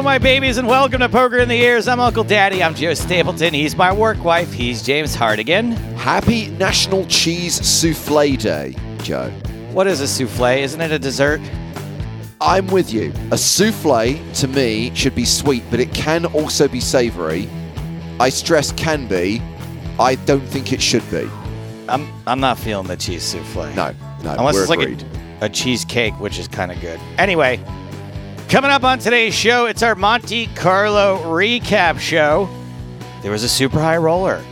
Hello, my babies, and welcome to Poker in the Ears. I'm Uncle Daddy. I'm Joe Stapleton. He's my work wife. He's James Hartigan. Happy National Cheese Souffle Day, Joe. What is a souffle? Isn't it a dessert? I'm with you. A souffle, to me, should be sweet, but it can also be savory. I stress can be. I don't think it should be. I'm I'm not feeling the cheese souffle. No, no, Unless we're it's like a, a cheesecake, which is kind of good. Anyway, coming up on today's show, it's our Monte Carlo recap show. There was a super high roller.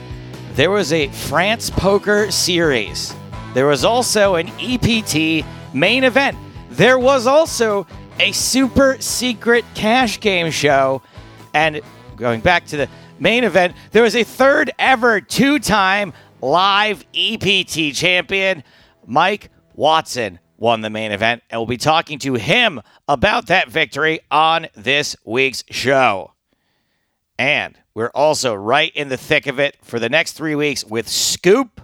There was a France poker series. There was also an EPT main event. There was also a super secret cash game show. And going back to the main event, there was a third ever two time live EPT champion. Mike Watson won the main event, and we'll be talking to him about that victory on this week's show. And we're also right in the thick of it for the next three weeks with Scoop.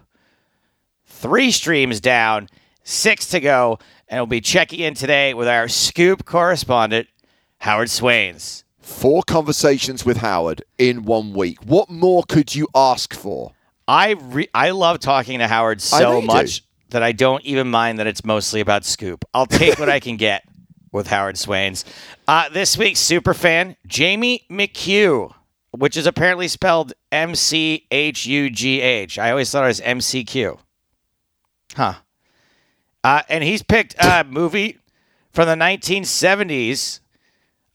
Three streams down, six to go, and we'll be checking in today with our Scoop correspondent, Howard Swains. Four conversations with Howard in one week. What more could you ask for? I re- I love talking to Howard so you do. That I don't even mind that it's mostly about Scoop. I'll take what I can get with Howard Swains. Uh, this week's super fan, Jamie McHugh, which is apparently spelled M C H U G H. I always thought it was M C Q. Huh. Uh, and he's picked a movie from the 1970s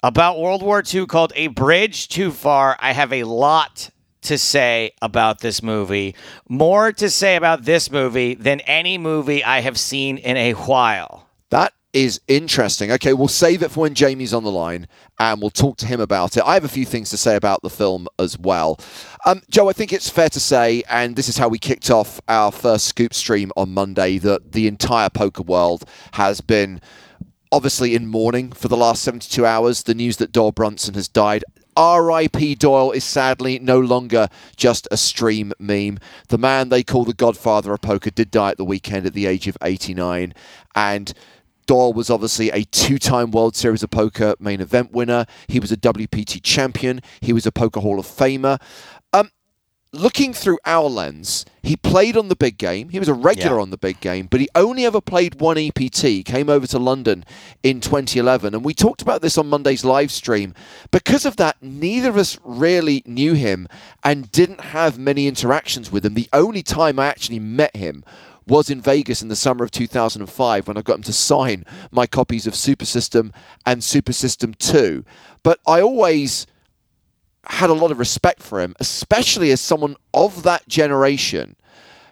about World War II called A Bridge Too Far. I have a lot to say about this movie. More to say about this movie than any movie I have seen in a while. That is interesting. Okay, we'll save it for when Jamie's on the line and we'll talk to him about it. I have a few things to say about the film as well. Um, Joe, I think it's fair to say, and this is how we kicked off our first scoop stream on Monday, that the entire poker world has been obviously in mourning for the last 72 hours. The news that Doyle Brunson has died. R.I.P. Doyle is sadly no longer just a stream meme. The man they call the godfather of poker did die at the weekend at the age of 89. And Doyle was obviously a two time World Series of Poker main event winner. He was a WPT champion. He was a Poker Hall of Famer. Looking through our lens, he played on the big game. He was a regular Yeah. on the big game, but he only ever played one EPT. Came over to London in 2011, and we talked about this on Monday's live stream. Because of that, neither of us really knew him and didn't have many interactions with him. The only time I actually met him was in Vegas in the summer of 2005 when I got him to sign my copies of Super System and Super System 2. But I always had a lot of respect for him, especially as someone of that generation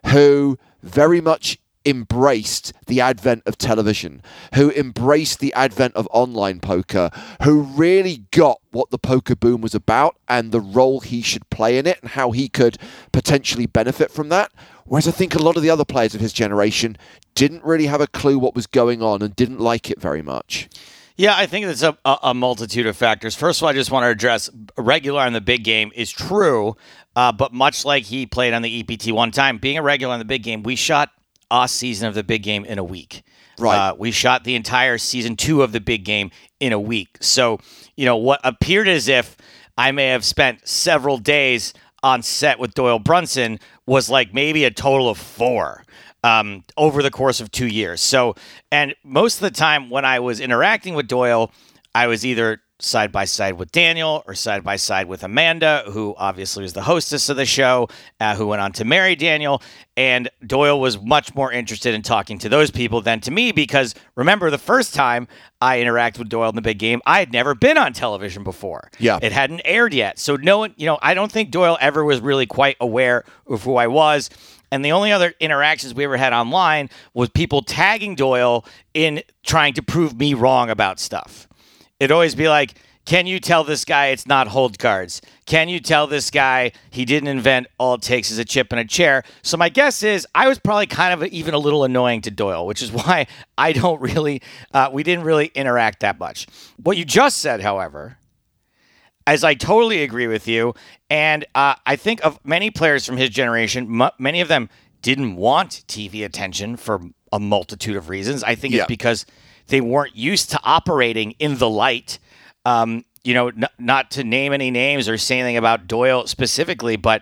who very much embraced the advent of television, who embraced the advent of online poker, who really got what the poker boom was about and the role he should play in it and how he could potentially benefit from that. Whereas I think a lot of the other players of his generation didn't really have a clue what was going on and didn't like it very much. Yeah, I think it's a, a, a multitude of factors. First of all, I just want to address regular on the big game is true, uh, but much like he played on the EPT one time, being a regular on the big game, we shot a season of the big game in a week. Right. Uh, we shot the entire season two of the big game in a week. So, you know, what appeared as if I may have spent several days on set with Doyle Brunson was like maybe a total of four um, over the course of two years. So, and most of the time when I was interacting with Doyle, I was either side by side with Daniel or side by side with Amanda, who obviously was the hostess of the show, uh, who went on to marry Daniel. And Doyle was much more interested in talking to those people than to me because remember, the first time I interacted with Doyle in the big game, I had never been on television before. Yeah. It hadn't aired yet. So, no one, you know, I don't think Doyle ever was really quite aware of who I was. And the only other interactions we ever had online was people tagging Doyle in trying to prove me wrong about stuff. It'd always be like, can you tell this guy it's not hold cards? Can you tell this guy he didn't invent all it takes is a chip and a chair? So my guess is I was probably kind of even a little annoying to Doyle, which is why I don't really, uh, we didn't really interact that much. What you just said, however, as I totally agree with you. And uh, I think of many players from his generation, m- many of them didn't want TV attention for a multitude of reasons. I think Yeah. it's because they weren't used to operating in the light. Um, you know, n- not to name any names or say anything about Doyle specifically, but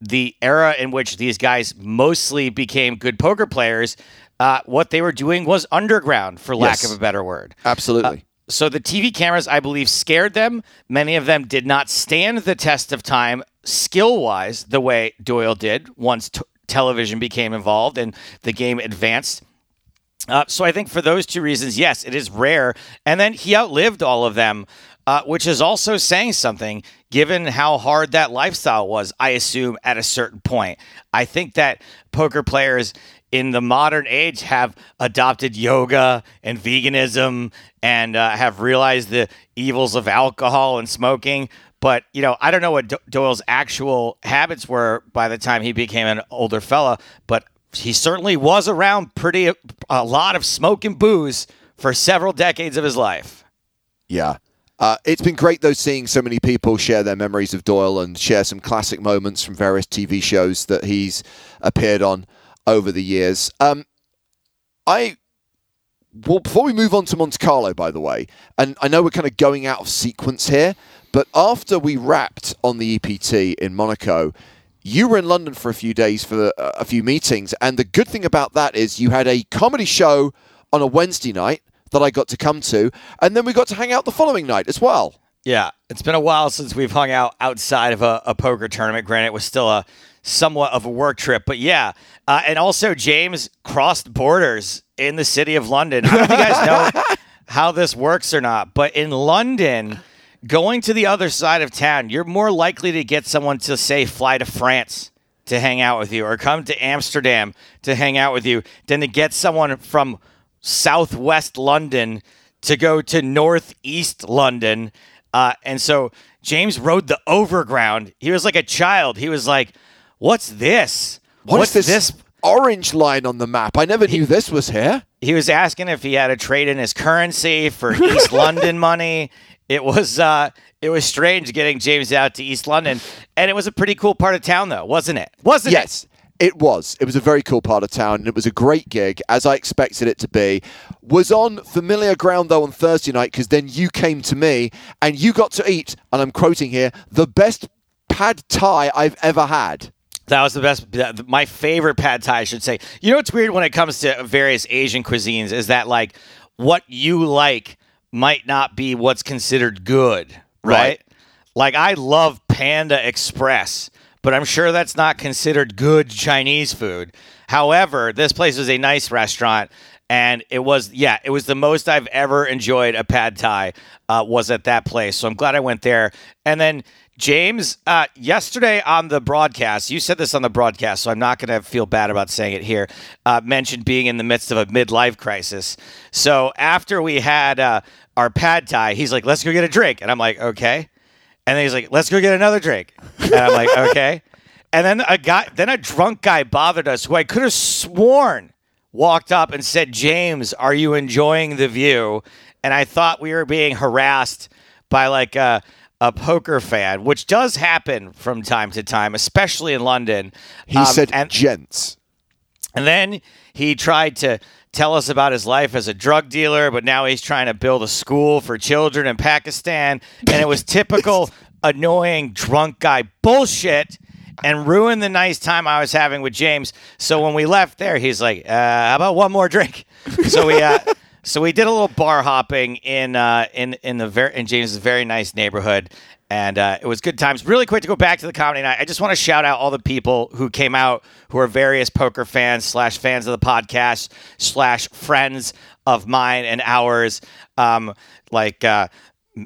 the era in which these guys mostly became good poker players, uh, what they were doing was underground, for lack Yes. of a better word. Absolutely. So the TV cameras, I believe, scared them. Many of them did not stand the test of time skill wise the way Doyle did once t- television became involved and the game advanced. Uh, so I think for those two reasons, yes, it is rare. And then he outlived all of them, uh, which is also saying something given how hard that lifestyle was, I assume, at a certain point. I think that poker players in the modern age have adopted yoga and veganism and uh, have realized the evils of alcohol and smoking. But, you know, I don't know what Do- Doyle's actual habits were by the time he became an older fella, but he certainly was around pretty a lot of smoke and booze for several decades of his life. Yeah. Uh, it's been great though seeing so many people share their memories of Doyle and share some classic moments from various TV shows that he's appeared on over the years. Um, I well before we move on to Monte Carlo, by the way, and I know we're kind of going out of sequence here, but after we wrapped on the EPT in Monaco, you were in London for a few days for uh, a few meetings, and the good thing about that is you had a comedy show on a Wednesday night that I got to come to, and then we got to hang out the following night as well. Yeah, it's been a while since we've hung out outside of a, a poker tournament. Granted, it was still a somewhat of a work trip, but yeah. Uh, and also, James crossed borders in the city of London. I don't know if you guys know how this works or not, but in London, going to the other side of town, you're more likely to get someone to say fly to France to hang out with you or come to Amsterdam to hang out with you than to get someone from southwest London to go to northeast London. Uh, and so James rode the overground. He was like a child. He was like, What's this? What's What's this, orange line on the map? I never knew this was here. He was asking if he had a trade in his currency for East London money. It was uh, it was strange getting James out to East London, and it was a pretty cool part of town, though, wasn't it? Wasn't it? Yes, it was. It was a very cool part of town, and it was a great gig, as I expected it to be. Was on familiar ground though on Thursday night because then you came to me and you got to eat, and I'm quoting here, the best pad thai I've ever had. That was the best. My favorite pad thai, I should say. You know what's weird when it comes to various Asian cuisines is that like what you like might not be what's considered good, right? Right. Like I love Panda Express, but I'm sure that's not considered good Chinese food. However, this place was a nice restaurant. And it was, yeah, it was the most I've ever enjoyed a pad thai uh, was at that place. So I'm glad I went there. And then James, uh, yesterday on the broadcast, you said this on the broadcast, so I'm not going to feel bad about saying it here. Uh, mentioned being in the midst of a midlife crisis. So after we had uh, our pad thai, he's like, "Let's go get a drink," and I'm like, "Okay." And then he's like, "Let's go get another drink," and I'm like, "Okay." And then a guy, then a drunk guy bothered us, who I could have sworn walked up and said, "James, are you enjoying the view?" And I thought we were being harassed by like a a poker fan, which does happen from time to time, especially in London. He Um, said, and, "Gents." and then he tried to tell us about his life as a drug dealer, but now he's trying to build a school for children in Pakistan. And it was typical annoying drunk guy bullshit and ruined the nice time I was having with James. So when we left there, he's like, uh, how about one more drink? So we uh, so we did a little bar hopping in uh, in in the very in James's very nice neighborhood. And uh, it was good times. Really quick to go back to the comedy night. I just want to shout out all the people who came out who are various poker fans slash fans of the podcast slash friends of mine and ours. Um, like uh,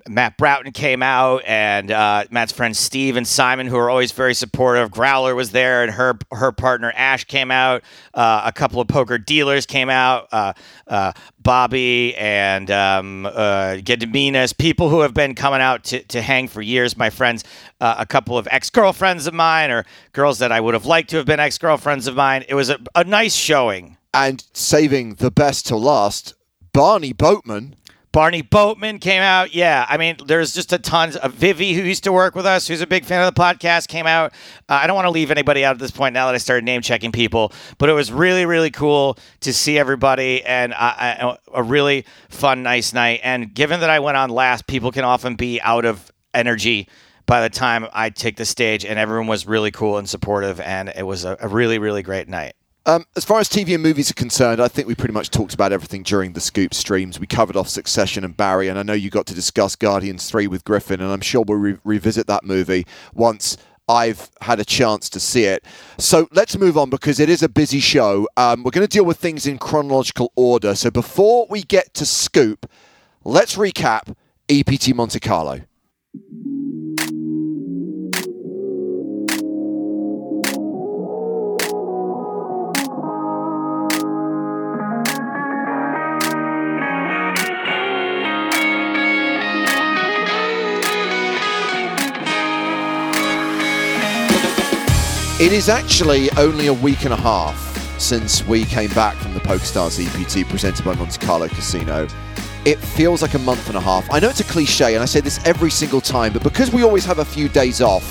Matt Broughton came out, and uh, Matt's friends Steve and Simon, who are always very supportive. Growler was there, and her her partner Ash came out. Uh, a couple of poker dealers came out. Uh, uh, Bobby and um, uh, Gediminas, people who have been coming out to, to hang for years. My friends, uh, a couple of ex girlfriends of mine, or girls that I would have liked to have been ex girlfriends of mine. It was a, a nice showing. And saving the best till last, Barney Boatman. Barney Boatman came out. Yeah, I mean, there's just a tons of Vivi who used to work with us, who's a big fan of the podcast, came out. Uh, I don't want to leave anybody out at this point now that I started name checking people, but it was really, really cool to see everybody and uh, a really fun, nice night. And given that I went on last, people can often be out of energy by the time I take the stage, and everyone was really cool and supportive, and it was a, a really, really great night. Um, as far as TV and movies are concerned, I think we pretty much talked about everything during the Scoop streams. We covered off Succession and Barry, and I know you got to discuss Guardians 3 with Griffin, and I'm sure we'll re- revisit that movie once I've had a chance to see it. So let's move on because it is a busy show. Um, we're going to deal with things in chronological order. So before we get to Scoop, let's recap EPT Monte Carlo. It is actually only a week and a half since we came back from the PokerStars EPT presented by Monte Carlo Casino. It feels like a month and a half. I know it's a cliche, and I say this every single time, but because we always have a few days off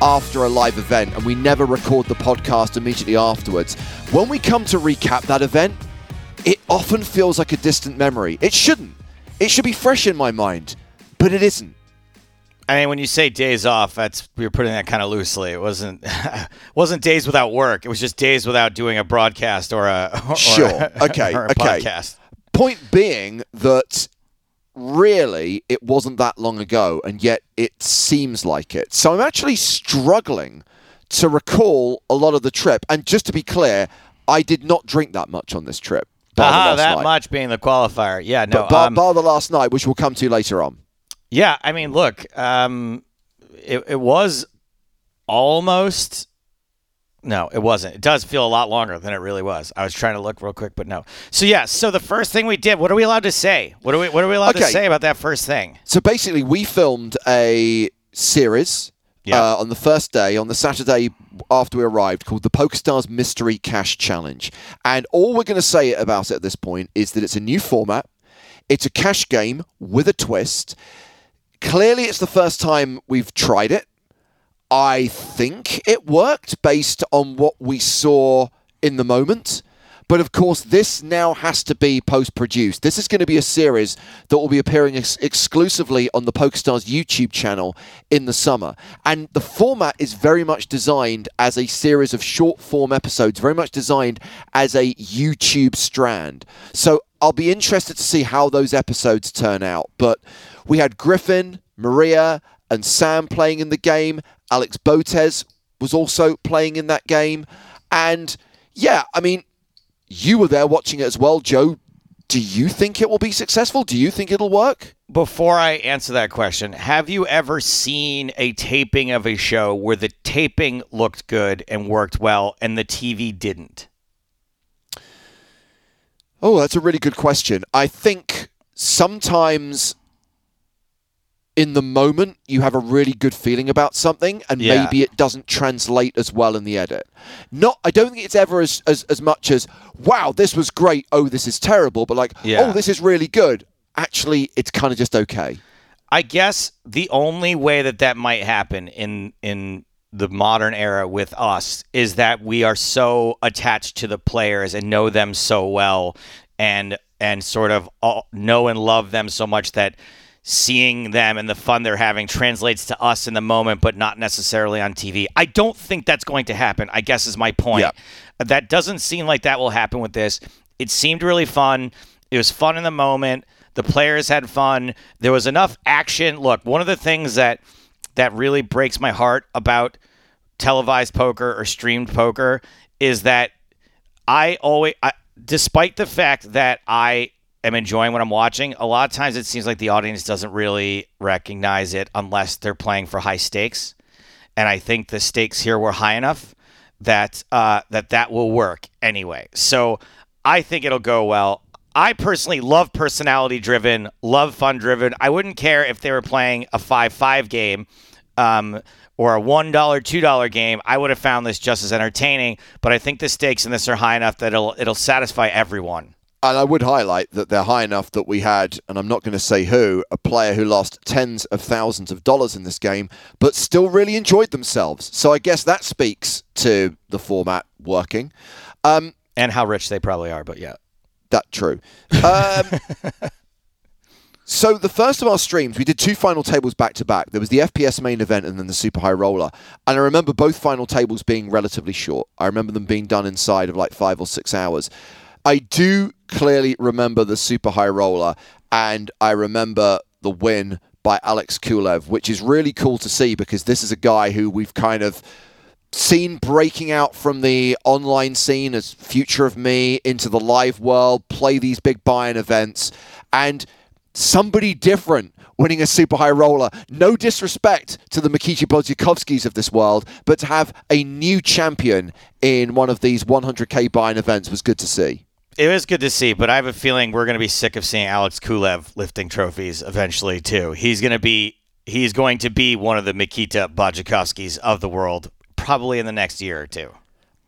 after a live event and we never record the podcast immediately afterwards, when we come to recap that event, it often feels like a distant memory. It shouldn't. It should be fresh in my mind, but it isn't. I mean, when you say days off, that's we were putting that kind of loosely. It wasn't wasn't days without work. It was just days without doing a broadcast or a or sure. Okay. a okay. Podcast. Point being that really it wasn't that long ago, and yet it seems like it. So I'm actually struggling to recall a lot of the trip. And just to be clear, I did not drink that much on this trip. Ah, that night. much being the qualifier. Yeah, no. But bar, um, bar the last night, which we'll come to later on. Yeah, I mean, look, um, it, it was almost. No, it wasn't. It does feel a lot longer than it really was. I was trying to look real quick, but no. So yeah, so the first thing we did, what are we allowed to say? What are we what are we allowed okay. to say about that first thing? So basically, we filmed a series uh, on the first day, on the Saturday after we arrived, called the PokerStars Mystery Cash Challenge. And all we're going to say about it at this point is that it's a new format. It's a cash game with a twist. Clearly, it's the first time we've tried it. I think it worked based on what we saw in the moment. But of course, this now has to be post produced. This is going to be a series that will be appearing ex- exclusively on the PokerStars YouTube channel in the summer. And the format is very much designed as a series of short form episodes, very much designed as a YouTube strand. So I'll be interested to see how those episodes turn out. But we had Griffin, Maria, and Sam playing in the game. Alex Botez was also playing in that game. And yeah, I mean, you were there watching it as well, Joe. Do you think it will be successful? Do you think it'll work? Before I answer that question, have you ever seen a taping of a show where the taping looked good and worked well and the TV didn't? Oh, that's a really good question. I think sometimes in the moment you have a really good feeling about something and yeah. maybe it doesn't translate as well in the edit not i don't think it's ever as, as, as much as wow this was great oh this is terrible but like yeah. oh this is really good actually it's kind of just okay i guess the only way that that might happen in in the modern era with us is that we are so attached to the players and know them so well and and sort of all, know and love them so much that seeing them and the fun they're having translates to us in the moment, but not necessarily on TV. I don't think that's going to happen, I guess is my point. Yeah. That doesn't seem like that will happen with this. It seemed really fun. It was fun in the moment. The players had fun. There was enough action. Look, one of the things that that really breaks my heart about televised poker or streamed poker is that I always I, despite the fact that I am enjoying what I'm watching, a lot of times it seems like the audience doesn't really recognize it unless they're playing for high stakes. And I think the stakes here were high enough that uh, that that will work anyway. So I think it'll go well. I personally love personality driven, love fun driven. I wouldn't care if they were playing a five five game. Um, or a $1, $2 game, I would have found this just as entertaining, but I think the stakes in this are high enough that it'll it'll satisfy everyone. And I would highlight that they're high enough that we had, and I'm not going to say who, a player who lost tens of thousands of dollars in this game, but still really enjoyed themselves. So I guess that speaks to the format working. Um, and how rich they probably are, but yeah. That true. Um, so the first of our streams, we did two final tables back to back. There was the FPS main event and then the Super High Roller. And I remember both final tables being relatively short. I remember them being done inside of like five or six hours. I do clearly remember the Super High Roller, and I remember the win by Alex Kulev, which is really cool to see because this is a guy who we've kind of seen breaking out from the online scene as Future of Me into the live world, play these big buy-in events, and somebody different winning a super high roller. No disrespect to the Mikita Badziakouskis of this world, but to have a new champion in one of these 100k buy-in events was good to see. It was good to see, but I have a feeling we're going to be sick of seeing Alex Kulev lifting trophies eventually too. He's going to be he's going to be one of the Mikita Badziakouskis of the world probably in the next year or two.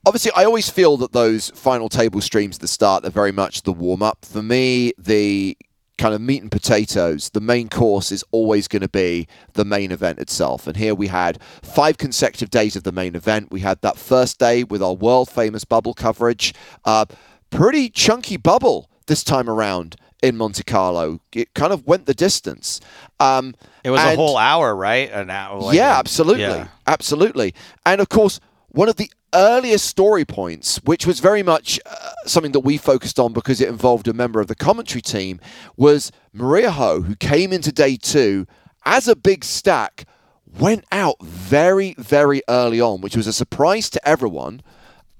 Obviously, I always feel that those final table streams at the start are very much the warm up. For me, the kind of meat and potatoes, the main course is always going to be the main event itself. And here we had five consecutive days of the main event. We had that first day with our world famous bubble coverage. Uh, pretty chunky bubble this time around in Monte Carlo. It kind of went the distance. Um, it was a whole hour, right? An hour. Like yeah, absolutely, yeah. absolutely. And of course, one of the earliest story points, which was very much uh, something that we focused on because it involved a member of the commentary team, was Maria Ho, who came into day two as a big stack, went out very, very early on, which was a surprise to everyone.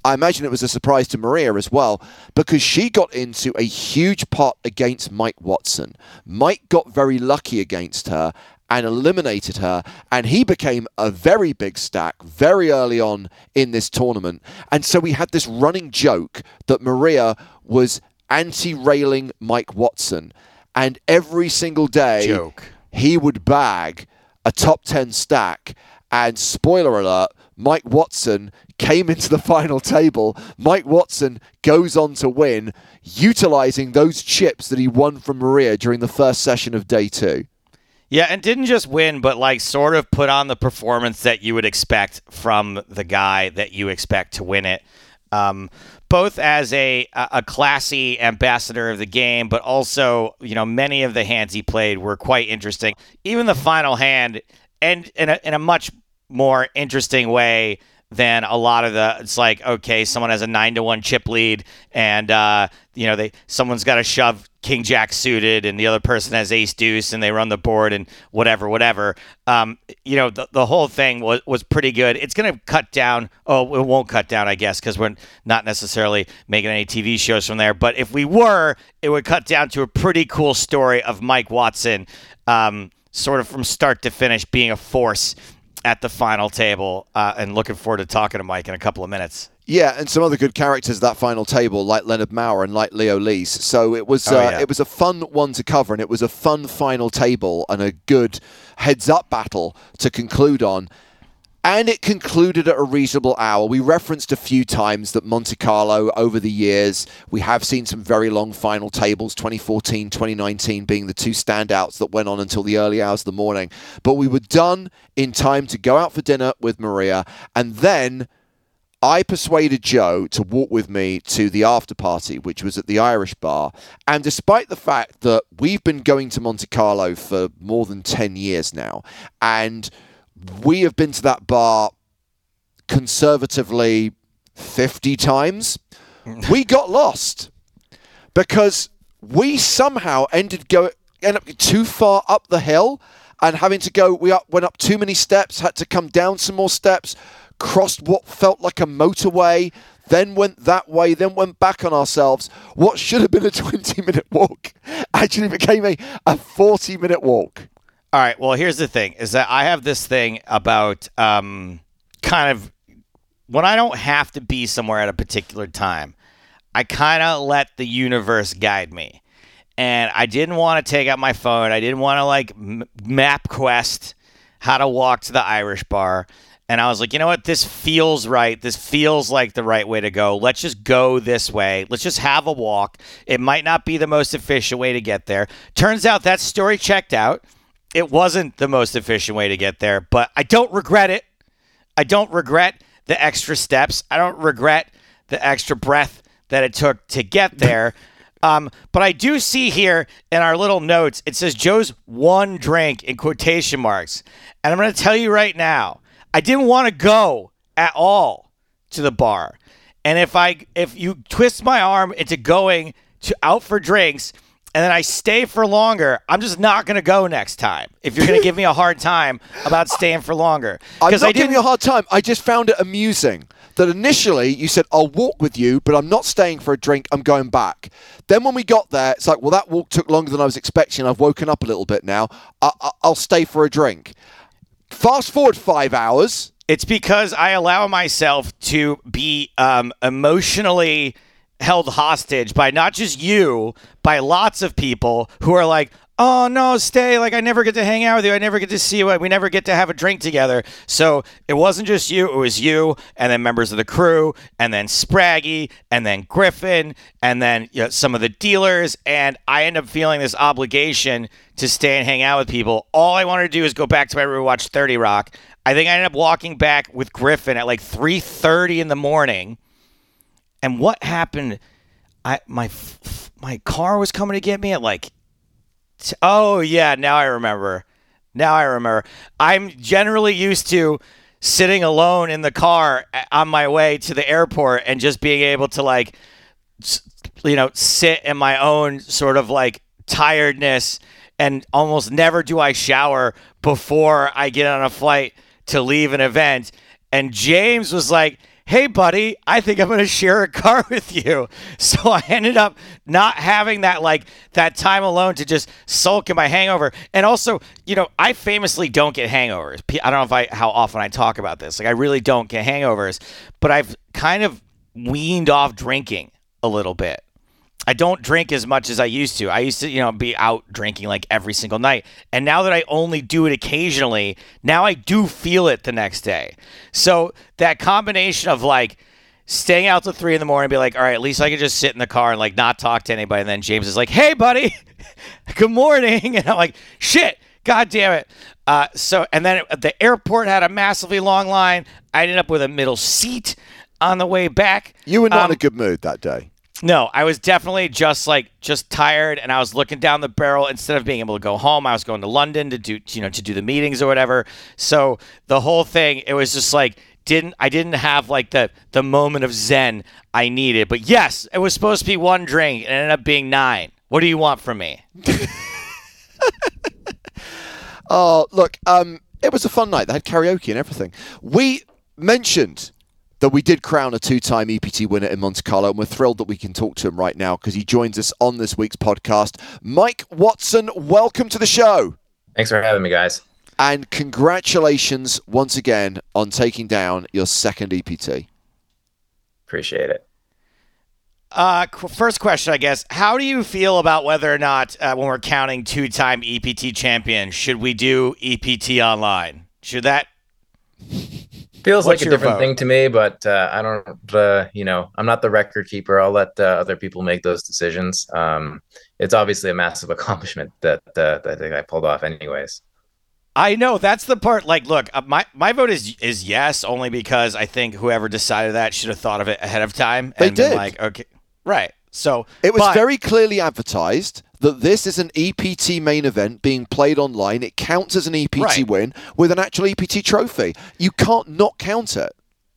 I imagine it was a surprise to Maria as well because she got into a huge pot against Mike Watson. Mike got very lucky against her and eliminated her. And he became a very big stack very early on in this tournament. And so we had this running joke that Maria was anti railing Mike Watson. And every single day, joke. he would bag a top 10 stack. And spoiler alert, Mike Watson came into the final table. Mike Watson goes on to win, utilizing those chips that he won from Maria during the first session of day two. Yeah, and didn't just win, but like sort of put on the performance that you would expect from the guy that you expect to win it. Um, both as a a classy ambassador of the game, but also you know many of the hands he played were quite interesting. Even the final hand, and in a, in a much more interesting way than a lot of the it's like okay someone has a nine to one chip lead and uh, you know they someone's got to shove king jack suited and the other person has ace deuce and they run the board and whatever whatever. Um, you know the, the whole thing was, was pretty good. It's going to cut down oh it won't cut down i guess because we're not necessarily making any tv shows from there but if we were it would cut down to a pretty cool story of mike watson um, sort of from start to finish being a force at the final table, uh, and looking forward to talking to Mike in a couple of minutes. Yeah, and some other good characters that final table, like Leonard Maurer and like Leo Lees. So it was oh, uh, yeah. it was a fun one to cover, and it was a fun final table and a good heads up battle to conclude on and it concluded at a reasonable hour. We referenced a few times that Monte Carlo over the years, we have seen some very long final tables, 2014, 2019 being the two standouts that went on until the early hours of the morning. But we were done in time to go out for dinner with Maria, and then I persuaded Joe to walk with me to the after party, which was at the Irish bar. And despite the fact that we've been going to Monte Carlo for more than 10 years now, and we have been to that bar conservatively 50 times. we got lost because we somehow ended go end up too far up the hill and having to go we up, went up too many steps had to come down some more steps crossed what felt like a motorway then went that way then went back on ourselves what should have been a 20 minute walk actually became a, a 40 minute walk all right. Well, here's the thing: is that I have this thing about um, kind of when I don't have to be somewhere at a particular time. I kind of let the universe guide me, and I didn't want to take out my phone. I didn't want to like map quest how to walk to the Irish bar. And I was like, you know what? This feels right. This feels like the right way to go. Let's just go this way. Let's just have a walk. It might not be the most efficient way to get there. Turns out that story checked out. It wasn't the most efficient way to get there, but I don't regret it. I don't regret the extra steps. I don't regret the extra breath that it took to get there. Um, but I do see here in our little notes, it says Joe's one drink in quotation marks. And I'm going to tell you right now, I didn't want to go at all to the bar. And if I if you twist my arm into going to out for drinks and then I stay for longer, I'm just not going to go next time. If you're going to give me a hard time about staying for longer, I'm not I giving you a hard time. I just found it amusing that initially you said I'll walk with you, but I'm not staying for a drink. I'm going back. Then when we got there, it's like, well, that walk took longer than I was expecting. I've woken up a little bit now. I- I- I'll stay for a drink. Fast forward five hours. It's because I allow myself to be um, emotionally held hostage by not just you, by lots of people who are like, oh no, stay. Like, I never get to hang out with you. I never get to see you. We never get to have a drink together. So it wasn't just you, it was you, and then members of the crew, and then Spraggy, and then Griffin, and then you know, some of the dealers. And I end up feeling this obligation to stay and hang out with people. All I wanted to do is go back to my room watch 30 Rock. I think I ended up walking back with Griffin at like 3:30 in the morning. And what happened? I my my car was coming to get me at like t- oh yeah, now I remember. Now I remember. I'm generally used to sitting alone in the car on my way to the airport and just being able to like you know sit in my own sort of like tiredness and almost never do I shower before I get on a flight to leave an event and James was like hey buddy i think i'm going to share a car with you. So i ended up not having that like that time alone to just sulk in my hangover. And also you know i famously don't get hangovers. I don't know if i how often i talk about this. Like i really don't get hangovers but i've kind of weaned off drinking a little bit I don't drink as much as I used to. I used to, you know, be out drinking like every single night. And now that I only do it occasionally, now I do feel it the next day. So that combination of like staying out till three in the morning, be like, all right, at least I can just sit in the car and like not talk to anybody. And then James is like, hey, buddy, good morning. And I'm like, shit, god damn it. Uh, so, and then at the airport had a massively long line. I ended up with a middle seat on the way back. You were not Um, in a good mood that day. No, I was definitely just like just tired, and I was looking down the barrel instead of being able to go home. I was going to London to do you know to do the meetings or whatever. So the whole thing, it was just like didn't I didn't have like the the moment of zen I needed. But yes, it was supposed to be one drink, and it ended up being nine. What do you want from me? Oh, look, um, it was a fun night. They had karaoke and everything. We mentioned that we did crown a two-time EPT winner in Monte Carlo, and we're thrilled that we can talk to him right now because he joins us on this week's podcast. Mike Watson, welcome to the show. Thanks for having me, guys. And congratulations once again on taking down your second EPT. Appreciate it. Uh, first question, I guess. How do you feel about whether or not, uh, when we're counting two-time EPT champion, should we do EPT online? Should that Feels What's like a different vote? thing to me, but uh, I don't. Uh, you know, I'm not the record keeper. I'll let uh, other people make those decisions. Um, it's obviously a massive accomplishment that uh, that I think I pulled off, anyways. I know that's the part. Like, look, uh, my my vote is is yes, only because I think whoever decided that should have thought of it ahead of time. They and been did. Like, okay, right. So It was but- very clearly advertised that this is an EPT main event being played online. It counts as an EPT Right. win with an actual EPT trophy. You can't not count it.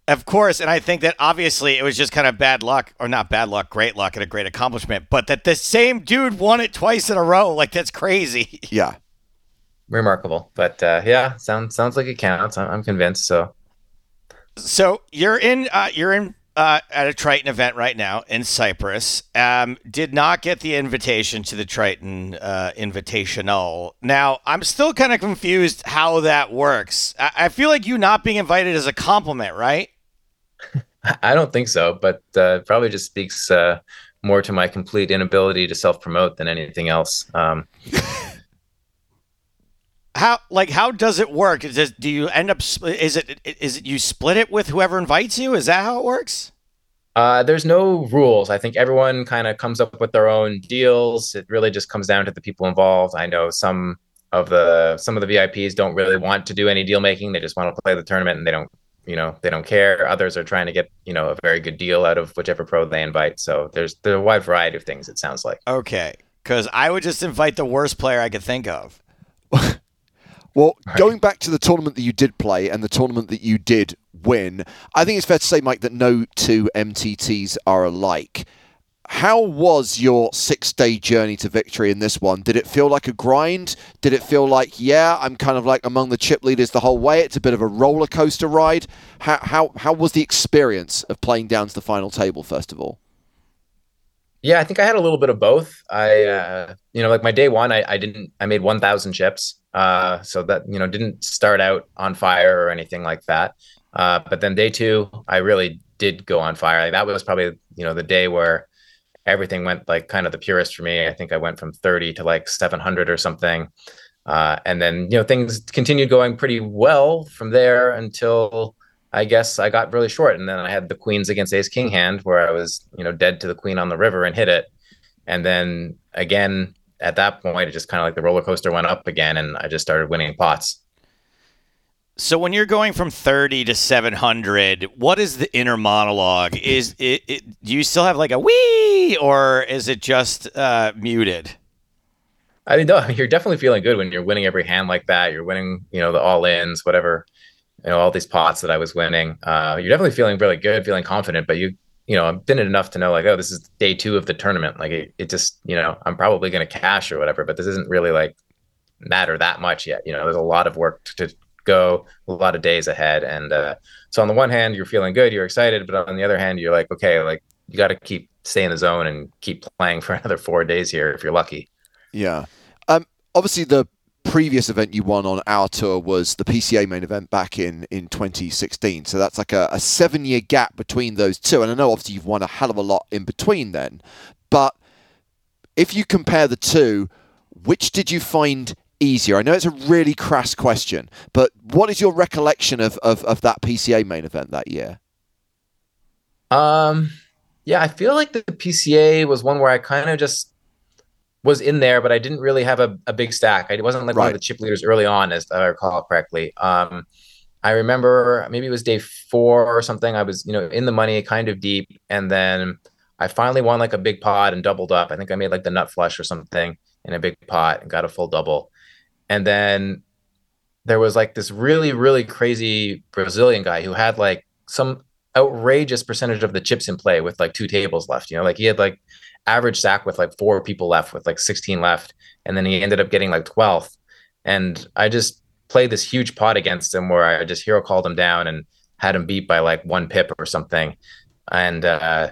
Of course, and I think that obviously it was just kind of bad luck, or not bad luck, great luck, and a great accomplishment. But that the same dude won it twice in a row, like that's crazy. Yeah. Remarkable, but uh, yeah, sounds sounds like it counts. I'm, I'm convinced. So So you're in, uh, you're in uh, at a Triton event right now in Cyprus. Um, did not get the invitation to the Triton uh, Invitational. Now I'm still kind of confused how that works. I-, I feel like you not being invited is a compliment, right? I- don't think so, but uh, probably just speaks uh, more to my complete inability to self promote than anything else. Um, how like how does it work? Is do you end up is it is it you split it with whoever invites you? Is that how it works? Uh, there's no rules. I think everyone kind of comes up with their own deals. It really just comes down to the people involved. I know some of the some of the VIPs don't really want to do any deal making. They just want to play the tournament and they don't you know they don't care. Others are trying to get you know a very good deal out of whichever pro they invite. So there's there's a wide variety of things. It sounds like. Okay, because I would just invite the worst player I could think of. well, right. going back to the tournament that you did play and the tournament that you did win, I think it's fair to say, Mike, that no two MTTs are alike. How was your six day journey to victory in this one? Did it feel like a grind? Did it feel like, yeah, I'm kind of like among the chip leaders the whole way? It's a bit of a roller coaster ride. How, how, how was the experience of playing down to the final table, first of all? Yeah, I think I had a little bit of both. I, uh, you know, like my day one, I, I didn't, I made 1,000 chips. Uh, so that, you know, didn't start out on fire or anything like that. Uh, but then day two, I really did go on fire. Like that was probably, you know, the day where everything went like kind of the purest for me. I think I went from 30 to like 700 or something. Uh, and then, you know, things continued going pretty well from there until I guess I got really short. And then I had the queens against ace king hand where I was, you know, dead to the queen on the river and hit it. And then again, at that point, it just kind of like the roller coaster went up again and I just started winning pots. So when you're going from 30 to 700, what is the inner monologue? Is it, it do you still have like a wee or is it just uh, muted? I mean, no, you're definitely feeling good when you're winning every hand like that. You're winning, you know, the all ins, whatever, you know, all these pots that I was winning. Uh, you're definitely feeling really good, feeling confident, but you, you know, I've been enough to know like, oh, this is day two of the tournament. Like it, it just, you know, I'm probably going to cash or whatever, but this isn't really like matter that much yet. You know, there's a lot of work to, go a lot of days ahead. And uh, so on the one hand, you're feeling good, you're excited, but on the other hand, you're like, okay, like you got to keep stay in the zone and keep playing for another four days here if you're lucky. Yeah. Um. Obviously, the previous event you won on our tour was the PCA main event back in in 2016. So that's like a, a seven year gap between those two. And I know obviously you've won a hell of a lot in between then, but if you compare the two, which did you find easier? I know it's a really crass question, but what is your recollection of, of, of that PCA main event that year? Um, yeah, I feel like the PCA was one where I kind of just was in there, but I didn't really have a, a big stack. I wasn't like right. one of the chip leaders early on, as I recall correctly. Um, I remember maybe it was day four or something. I was, you know, in the money, kind of deep, and then I finally won like a big pot and doubled up. I think I made like the nut flush or something in a big pot and got a full double and then there was like this really really crazy brazilian guy who had like some outrageous percentage of the chips in play with like two tables left you know like he had like average stack with like four people left with like 16 left and then he ended up getting like 12th and i just played this huge pot against him where i just hero called him down and had him beat by like one pip or something and uh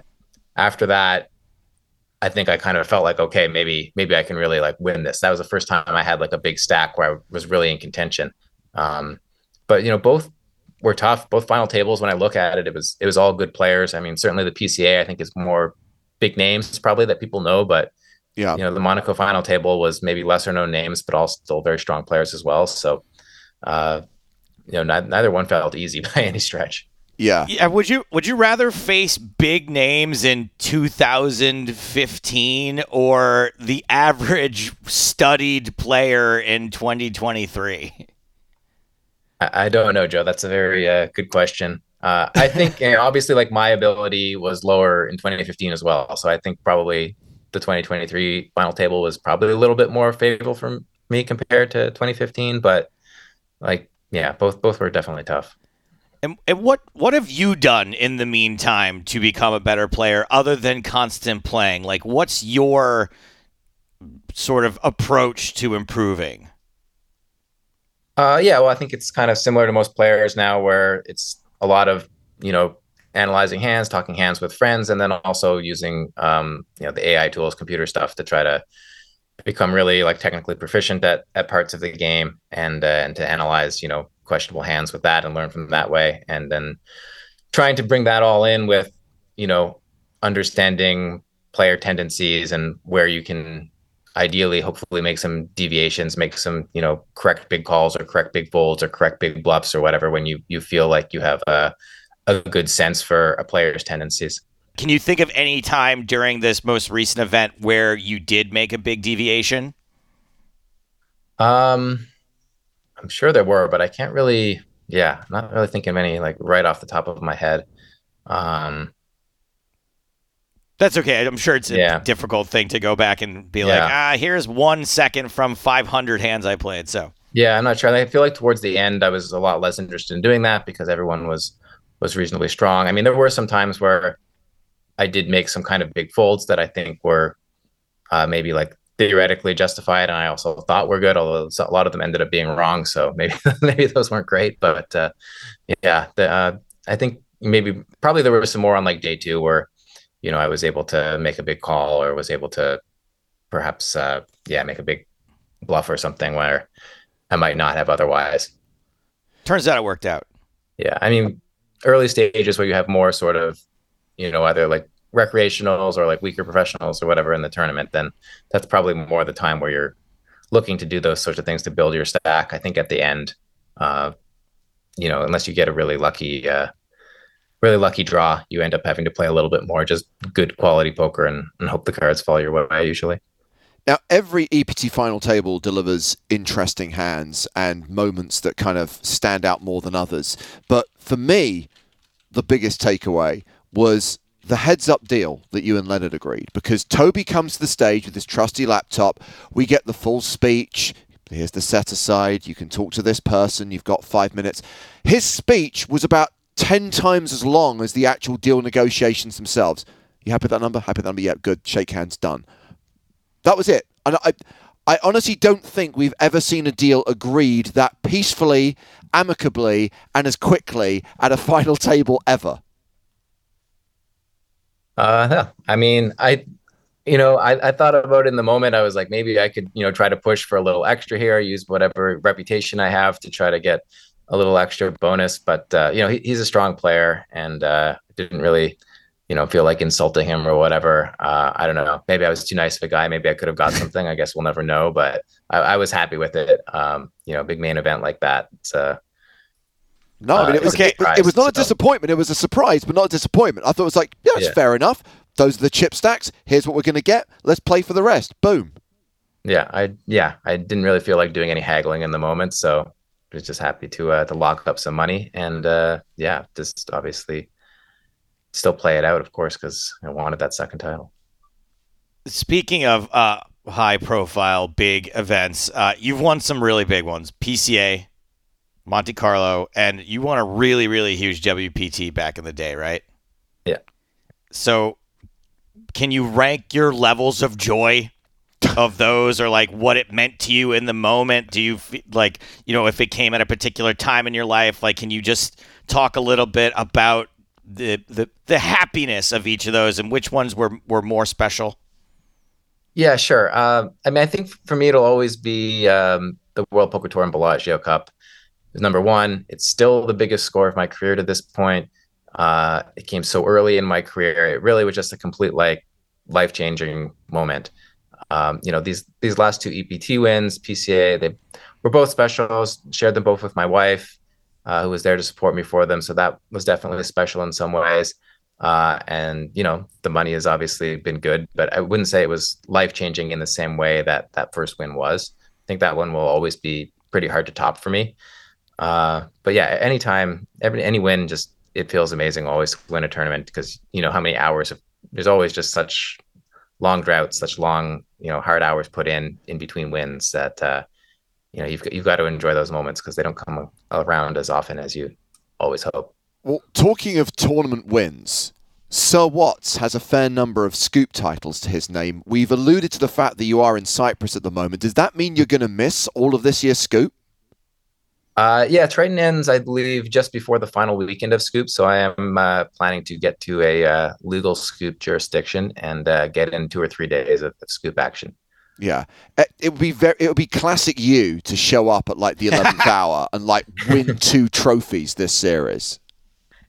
after that I think I kind of felt like, okay, maybe maybe I can really like win this. That was the first time I had like a big stack where I was really in contention. Um, but you know, both were tough. Both final tables, when I look at it, it was it was all good players. I mean, certainly the PCA I think is more big names probably that people know, but yeah, you know, the Monaco final table was maybe lesser known names, but all still very strong players as well. So, uh, you know, neither, neither one felt easy by any stretch. Yeah. Yeah. Would you Would you rather face big names in 2015 or the average studied player in 2023? I, don't know, Joe. That's a very uh, good question. Uh, I think you know, obviously, like my ability was lower in 2015 as well. So I think probably the 2023 final table was probably a little bit more favorable for me compared to 2015. But like, yeah, both both were definitely tough. And, and what what have you done in the meantime to become a better player other than constant playing? Like what's your sort of approach to improving? Uh, yeah, well, I think it's kind of similar to most players now, where it's a lot of you know analyzing hands, talking hands with friends, and then also using um, you know the AI tools, computer stuff to try to become really like technically proficient at, at parts of the game and uh, and to analyze you know questionable hands with that and learn from that way. And then trying to bring that all in with, you know, understanding player tendencies and where you can ideally, hopefully, make some deviations, make some you know correct big calls or correct big folds or correct big bluffs or whatever when you you feel like you have a a good sense for a player's tendencies. Can you think of any time during this most recent event where you did make a big deviation? Um, I'm sure there were, but I can't really. Yeah, I'm not really thinking of any like right off the top of my head. Um, that's okay. I'm sure it's a yeah. difficult thing to go back and be yeah. like, ah, here's one second from 500 hands I played. So yeah, I'm not sure. I feel like towards the end, I was a lot less interested in doing that because everyone was was reasonably strong. I mean, there were some times where I did make some kind of big folds that I think were uh, maybe like theoretically justified, and I also thought were good. Although a lot of them ended up being wrong, so maybe maybe those weren't great. But uh, yeah, the, uh, I think maybe probably there was some more on like day two where you know I was able to make a big call or was able to perhaps uh, yeah make a big bluff or something where I might not have otherwise. Turns out it worked out. Yeah, I mean, early stages where you have more sort of you know, either like recreationals or like weaker professionals or whatever in the tournament, then that's probably more the time where you're looking to do those sorts of things to build your stack. I think at the end, uh, you know, unless you get a really lucky, uh, really lucky draw, you end up having to play a little bit more just good quality poker and, and hope the cards fall your way usually. Now, every EPT final table delivers interesting hands and moments that kind of stand out more than others. But for me, the biggest takeaway was the heads up deal that you and Leonard agreed because Toby comes to the stage with his trusty laptop. We get the full speech. Here's the set aside. You can talk to this person. You've got five minutes. His speech was about 10 times as long as the actual deal negotiations themselves. You happy with that number? Happy with that number? Yeah, good. Shake hands, done. That was it. And I, I honestly don't think we've ever seen a deal agreed that peacefully, amicably, and as quickly at a final table ever. Uh, yeah. I mean, I, you know, I, I thought about it in the moment. I was like, maybe I could, you know, try to push for a little extra here, use whatever reputation I have to try to get a little extra bonus. But uh, you know, he, he's a strong player, and uh, didn't really, you know, feel like insulting him or whatever. Uh, I don't know. Maybe I was too nice of a guy. Maybe I could have got something. I guess we'll never know. But I, I was happy with it. Um, you know, big main event like that. It's uh, no, I mean, it uh, was, okay. it, it, was not a disappointment. It was a surprise, but not a disappointment. I thought it was like, yeah, it's yeah. fair enough. Those are the chip stacks. Here's what we're going to get. Let's play for the rest. Boom. Yeah, I yeah, I didn't really feel like doing any haggling in the moment, so was just happy to uh, to lock up some money and uh, yeah, just obviously still play it out, of course, because I wanted that second title. Speaking of uh, high profile big events, uh, you've won some really big ones. PCA, Monte Carlo, and you won a really, really huge WPT back in the day, right? Yeah. So, can you rank your levels of joy of those, or like what it meant to you in the moment? Do you like you know if it came at a particular time in your life? Like, can you just talk a little bit about the the the happiness of each of those and which ones were were more special? Yeah, sure. Uh, I mean, I think for me it'll always be um, the World Poker Tour and Bellagio Cup number one. It's still the biggest score of my career to this point. Uh, it came so early in my career. It really was just a complete like life changing moment. Um, you know these these last two EPT wins, PCA, they were both specials. Shared them both with my wife, uh, who was there to support me for them. So that was definitely special in some ways. Uh, and you know the money has obviously been good, but I wouldn't say it was life changing in the same way that that first win was. I think that one will always be pretty hard to top for me. Uh, but yeah, anytime, every any win, just it feels amazing. Always win a tournament because you know how many hours of there's always just such long droughts, such long you know hard hours put in in between wins that uh, you know you've you've got to enjoy those moments because they don't come around as often as you always hope. Well, talking of tournament wins, Sir Watts has a fair number of scoop titles to his name. We've alluded to the fact that you are in Cyprus at the moment. Does that mean you're going to miss all of this year's scoop? Uh, yeah, Triton ends, I believe, just before the final weekend of Scoop. So I am uh, planning to get to a uh, legal Scoop jurisdiction and uh, get in two or three days of, of Scoop action. Yeah, it, it would be very. It would be classic you to show up at like the eleventh hour and like win two trophies this series.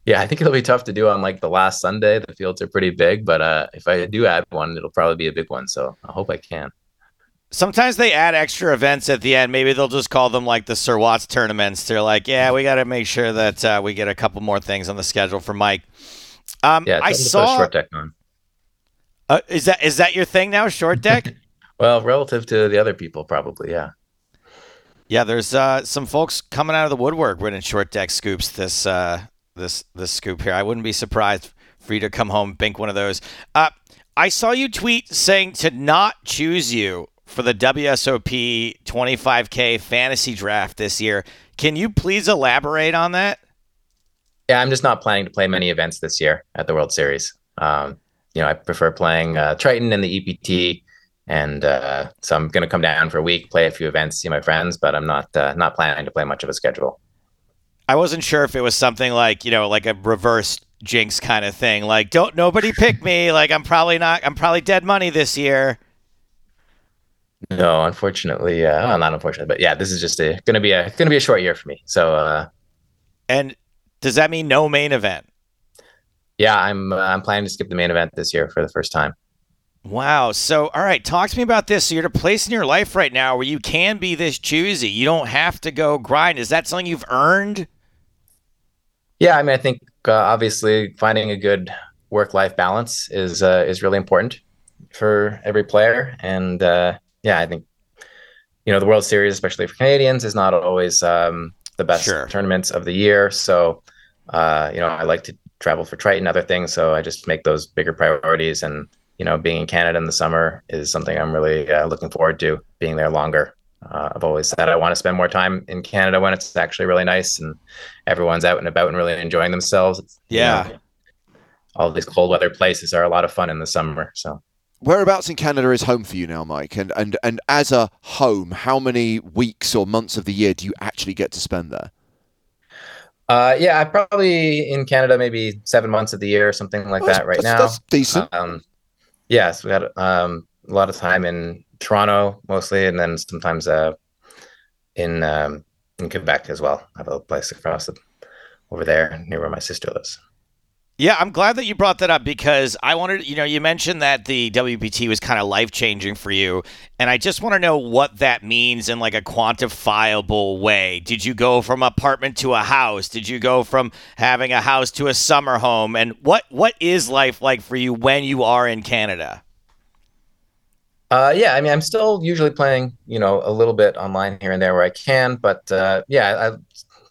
Yeah, I think it'll be tough to do on like the last Sunday. The fields are pretty big, but uh, if I do add one, it'll probably be a big one. So I hope I can. Sometimes they add extra events at the end. Maybe they'll just call them like the Sir Watts tournaments. They're like, yeah, we got to make sure that uh, we get a couple more things on the schedule for Mike. Um, yeah, I saw short deck on. Uh, is that is that your thing now, short deck? well, relative to the other people, probably, yeah. Yeah, there's uh, some folks coming out of the woodwork winning short deck scoops this uh, this this scoop here. I wouldn't be surprised for you to come home bink one of those. Uh, I saw you tweet saying to not choose you for the WSOP 25K fantasy draft this year. Can you please elaborate on that? Yeah, I'm just not planning to play many events this year at the World Series. Um, you know, I prefer playing uh, Triton and the EPT, and uh, so I'm going to come down for a week, play a few events, see my friends, but I'm not uh, not planning to play much of a schedule. I wasn't sure if it was something like you know, like a reverse jinx kind of thing, like don't nobody pick me, like I'm probably not, I'm probably dead money this year. No, unfortunately, uh, well, not unfortunately, but yeah, this is just a, gonna be a gonna be a short year for me. So, uh, and does that mean no main event? Yeah, I'm uh, I'm planning to skip the main event this year for the first time. Wow. So, all right, talk to me about this. So, you're at a place in your life right now where you can be this choosy. You don't have to go grind. Is that something you've earned? Yeah, I mean, I think uh, obviously finding a good work-life balance is uh, is really important for every player, and uh, yeah, I think you know the World Series, especially for Canadians, is not always um, the best sure. tournaments of the year. So uh, you know, I like to travel for Triton, other things. So I just make those bigger priorities. And you know, being in Canada in the summer is something I'm really uh, looking forward to. Being there longer. Uh, I've always said I want to spend more time in Canada when it's actually really nice and everyone's out and about and really enjoying themselves. It's, yeah. You know, all these cold weather places are a lot of fun in the summer. So whereabouts in Canada is home for you now, Mike? And and and as a home, how many weeks or months of the year do you actually get to spend there? Uh, yeah, I probably in Canada maybe seven months of the year or something like that right that's, now. That's decent. Um, yes, we had um, a lot of time in Toronto mostly, and then sometimes uh, in um, in Quebec as well. I have a place across the over there near where my sister lives. Yeah, I'm glad that you brought that up because I wanted, you know, you mentioned that the WPT was kind of life changing for you. And I just want to know what that means in like a quantifiable way. Did you go from apartment to a house? Did you go from having a house to a summer home? And what what is life like for you when you are in Canada? Uh, yeah, I mean, I'm still usually playing, you know, a little bit online here and there where I can, but uh, yeah, I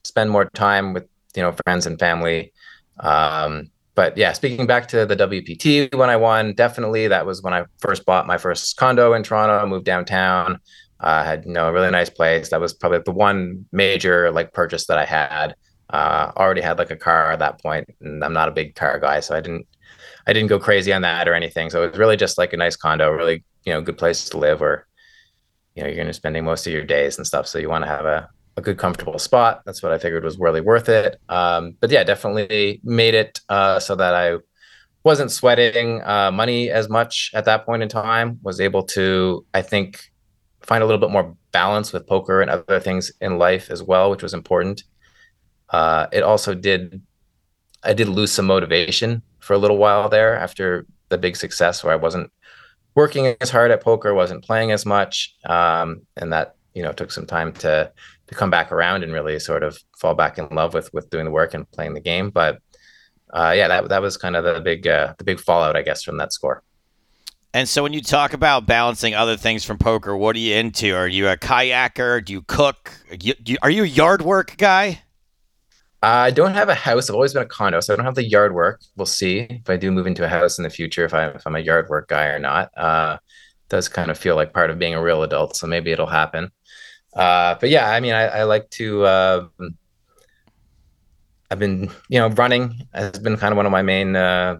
spend more time with, you know, friends and family. Um, but yeah, speaking back to the WPT when I won, definitely that was when I first bought my first condo in Toronto, moved downtown. I uh, had you know a really nice place. That was probably the one major like purchase that I had. Uh, already had like a car at that point, and I'm not a big car guy, so I didn't I didn't go crazy on that or anything. So it was really just like a nice condo, really you know good place to live where you know you're going to be spending most of your days and stuff. So you want to have a a good comfortable spot. That's what I figured was really worth it. Um, but yeah, definitely made it uh, so that I wasn't sweating uh, money as much at that point in time. Was able to, I think, find a little bit more balance with poker and other things in life as well, which was important. Uh, it also did, I did lose some motivation for a little while there after the big success where I wasn't working as hard at poker, wasn't playing as much, um, and that you know took some time to to come back around and really sort of fall back in love with with doing the work and playing the game. But uh, yeah, that that was kind of the big uh, the big fallout, I guess, from that score. And so, when you talk about balancing other things from poker, what are you into? Are you a kayaker? Do you cook? Do you, are you a yard work guy? I don't have a house. I've always been a condo, so I don't have the yard work. We'll see if I do move into a house in the future if I if I'm a yard work guy or not. Uh, does kind of feel like part of being a real adult, so maybe it'll happen. Uh, but yeah, I mean, I, I like to. Uh, I've been, you know, running has been kind of one of my main uh,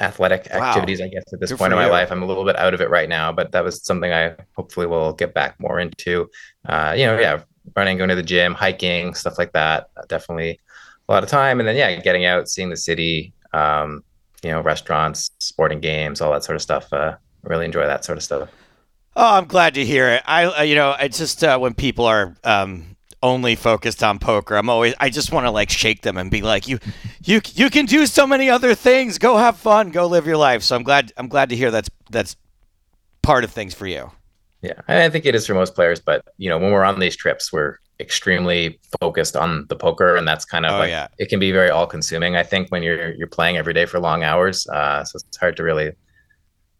athletic wow. activities, I guess, at this Good point in my you. life. I'm a little bit out of it right now, but that was something I hopefully will get back more into. Uh, you know, yeah, running, going to the gym, hiking, stuff like that. Definitely a lot of time, and then yeah, getting out, seeing the city, um, you know, restaurants, sporting games, all that sort of stuff. Uh, really enjoy that sort of stuff. Oh, I'm glad to hear it. I, uh, you know, it's just uh, when people are um, only focused on poker, I'm always, I just want to like shake them and be like, you, you, you can do so many other things. Go have fun. Go live your life. So I'm glad, I'm glad to hear that's that's part of things for you. Yeah, I think it is for most players, but you know, when we're on these trips, we're extremely focused on the poker, and that's kind of oh, like yeah. it can be very all-consuming. I think when you're you're playing every day for long hours, uh, so it's hard to really,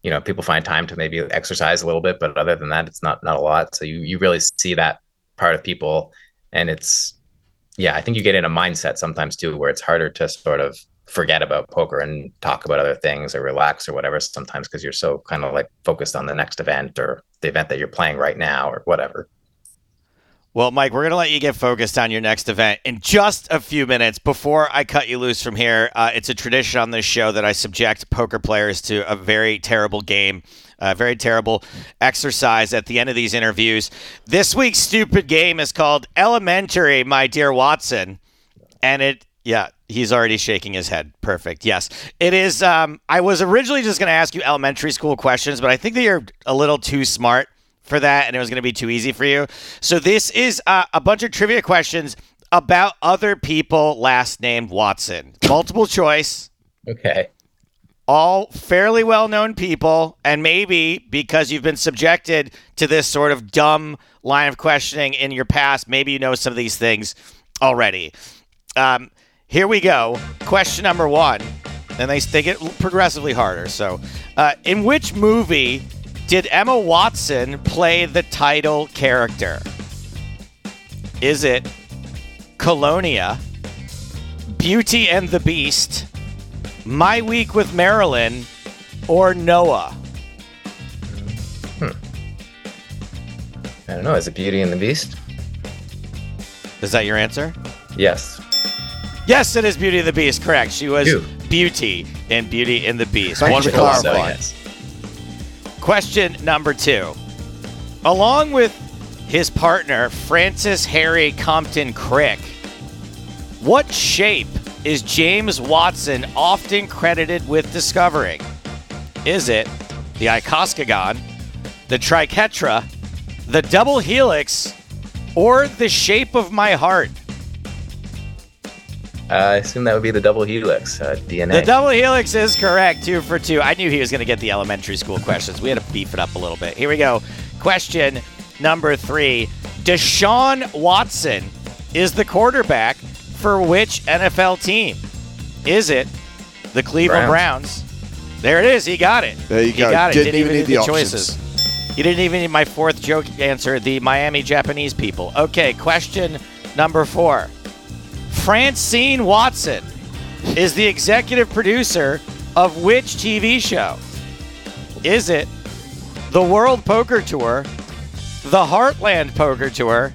you know, people find time to maybe exercise a little bit, but other than that, it's not not a lot. So you you really see that part of people, and it's yeah, I think you get in a mindset sometimes too where it's harder to sort of forget about poker and talk about other things or relax or whatever sometimes because you're so kind of like focused on the next event or the event that you're playing right now or whatever. Well, Mike, we're going to let you get focused on your next event in just a few minutes. Before I cut you loose from here, uh, it's a tradition on this show that I subject poker players to a very terrible game, a very terrible exercise at the end of these interviews. This week's stupid game is called Elementary, my dear Watson. And it, yeah, he's already shaking his head. Perfect. Yes, it is. Um, I was originally just going to ask you elementary school questions, but I think that you're a little too smart for that, and it was going to be too easy for you. So this is uh, a bunch of trivia questions about other people last named Watson. Multiple choice. Okay. All fairly well known people, and maybe because you've been subjected to this sort of dumb line of questioning in your past, maybe you know some of these things already. Um, here we go. Question number one. And they, they get progressively harder. So, uh, in which movie did Emma Watson play the title character? Is it Colonia, Beauty and the Beast, My Week with Marilyn, or Noah? Hmm. I don't know. Is it Beauty and the Beast? Is that your answer? Yes. Yes, it is Beauty and the Beast. Correct. She was Beauty in Beauty and the Beast. Thank Wonderful. Yes. Question number two. Along with his partner, Francis Harry Compton Crick, what shape is James Watson often credited with discovering? Is it the icosagon, the triquetra, the double helix, or the shape of my heart? Uh, I assume that would be the double helix uh, DNA. The double helix is correct. Two for two. I knew he was going to get the elementary school questions. We had to beef it up a little bit. Here we go. Question number three Deshaun Watson is the quarterback for which NFL team? Is it the Cleveland Browns? Browns? There it is. He got it. There you he go. got it. Didn't, Didn't even need the, the choices. You didn't even need my fourth joke answer, the Miami Japanese people. Okay, question number four. Francine Watson is the executive producer of which TV show? Is it the World Poker Tour, the Heartland Poker Tour,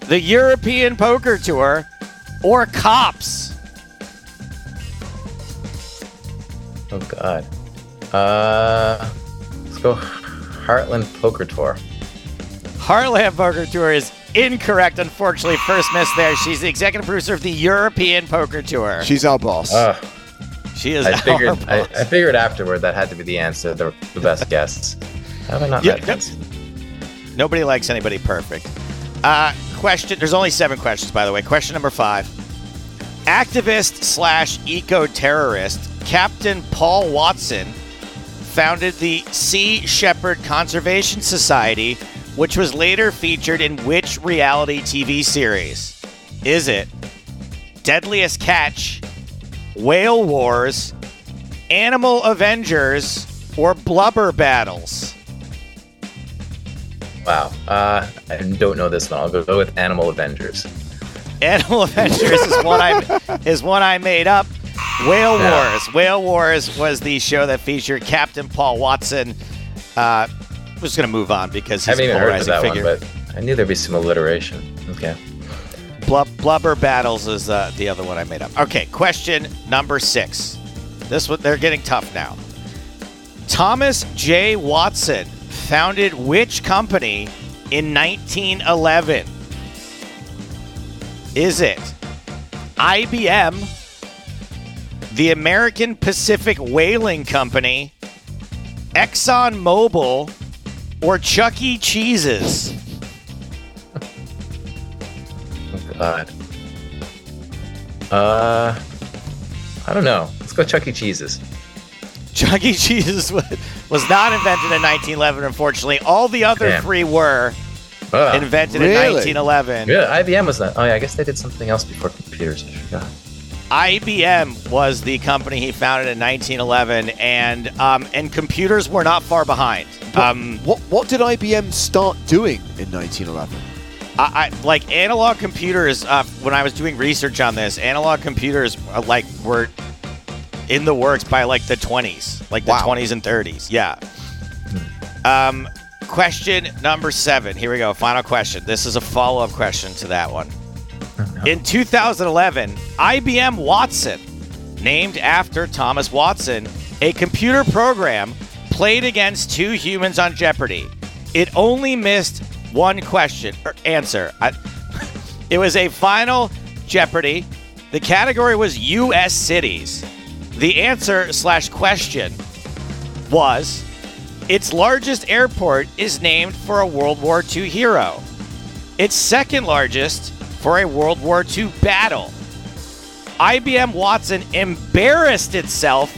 the European Poker Tour, or Cops? Oh God. Uh, let's go Heartland Poker Tour. Heartland Poker Tour is Incorrect, unfortunately. First miss there. She's the executive producer of the European Poker Tour. She's our boss. Uh, she is. I figured. I, I, figured afterward that had to be the answer. The, the best guess. How have I not yeah, no, Nobody likes anybody perfect. Uh, question. There's only seven questions, by the way. Question number five. Activist slash eco terrorist Captain Paul Watson founded the Sea Shepherd Conservation Society which was later featured in which reality TV series? Is it Deadliest Catch, Whale Wars, Animal Avengers, or Blubber Battles? Wow. Uh, I don't know this one. I'll go with Animal Avengers. Animal Avengers is one I is one I made up. Whale yeah. Wars. Whale Wars was the show that featured Captain Paul Watson. Uh, I'm just gonna move on because he's I haven't even heard of that figure. one, but I knew there'd be some alliteration. Okay. Blub- Blubber Battles is uh, the other one I made up. Okay, question number six. This one they're getting tough now. Thomas J. Watson founded which company in 1911? Is it IBM, the American Pacific Whaling Company, Exxon Mobil, or Chuck E. Cheese's? oh, God. Uh, I don't know. Let's go Chuck E. Cheese's. Chuck E. Cheese's was, was not invented in 1911. Unfortunately, all the other Damn. three were Oh, invented in 1911. yeah, IBM was that. Oh yeah, I guess they did something else before computers. I forgot. IBM was the company he founded in 1911, and um, and computers were not far behind. Um, What what did IBM start doing in 1911? I, I like analog computers. Uh, when I was doing research on this, analog computers uh, like were in the works by like the 20s, like the Wow. 20s and 30s. Yeah. Um, question number seven. Here we go. Final question. This is a follow-up question to that one. In 2011, IBM Watson, named after Thomas Watson, a computer program played against two humans on Jeopardy. It only missed one question or answer. I, it was a final Jeopardy. The category was U.S. cities. The answer slash question was its largest airport is named for a World War II hero. Its second largest for a World War II battle. IBM Watson embarrassed itself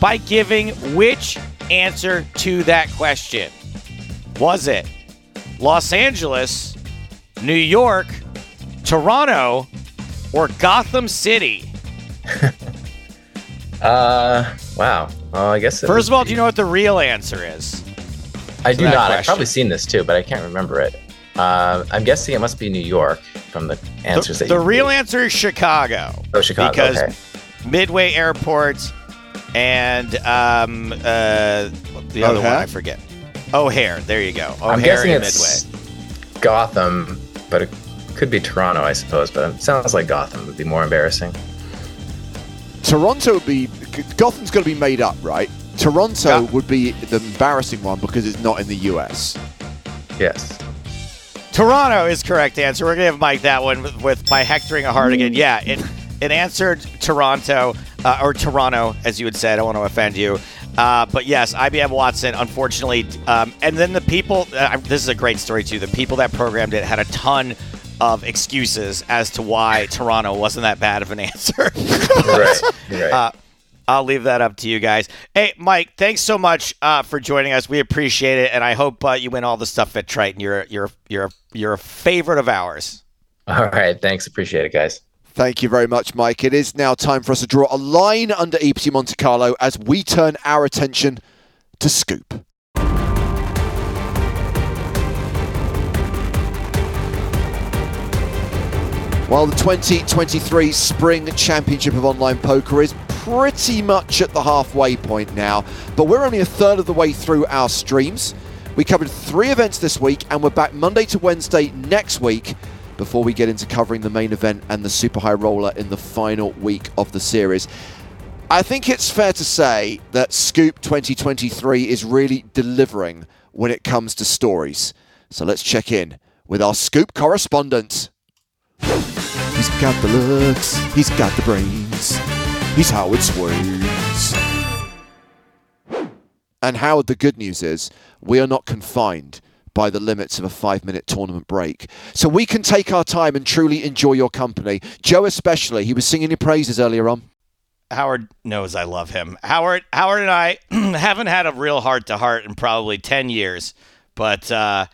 by giving which answer to that question? Was it Los Angeles, New York, Toronto, or Gotham City? Uh, wow. Oh, I guess. First of all, do you know what the real answer is? I do not. I've probably seen this too, but I can't remember it. Uh, I'm guessing it must be New York from the answers The, that the real gave. answer is Chicago. Oh, Chicago. because okay. Midway Airport and um, uh, the other one I forget. O'Hare. There you go. O'Hare I'm guessing and Midway. Gotham, but it could be Toronto, I suppose. But it sounds like Gotham would be more embarrassing. Toronto would be Gotham's going to be made up, right? Toronto Yeah. would be the embarrassing one because it's not in the US. Yes. Toronto is correct answer. We're gonna give Mike that one with, with by hectoring a Hartigan. Yeah, it it answered Toronto uh, or Toronto, as you would say. I don't want to offend you. Uh, but yes, IBM Watson, unfortunately, um, and then the people. Uh, this is a great story too. The people that programmed it had a ton of excuses as to why Toronto wasn't that bad of an answer. right. Right. Uh, I'll leave that up to you guys. Hey, Mike, thanks so much uh, for joining us. We appreciate it, and I hope uh, you win all the stuff at Triton. You're you're you're you're a favorite of ours. All right. Thanks. Appreciate it, guys. Thank you very much, Mike. It is now time for us to draw a line under EPT Monte Carlo as we turn our attention to Scoop. While the 2023 Spring Championship of Online Poker is pretty much at the halfway point now, but we're only a third of the way through our streams. We covered three events this week, and we're back Monday to Wednesday next week before we get into covering the main event and the Super High Roller in the final week of the series. I think it's fair to say that Scoop 2023 is really delivering when it comes to stories. So let's check in with our Scoop correspondent. He's got the looks, he's got the brains, he's how Howard Swains. And Howard, the good news is we are not confined by the limits of a five minute tournament break. So we can take our time and truly enjoy your company. Joe, especially, he was singing your praises earlier on. Howard knows I love him. Howard Howard and I haven't had a real heart to heart in probably ten years, but uh,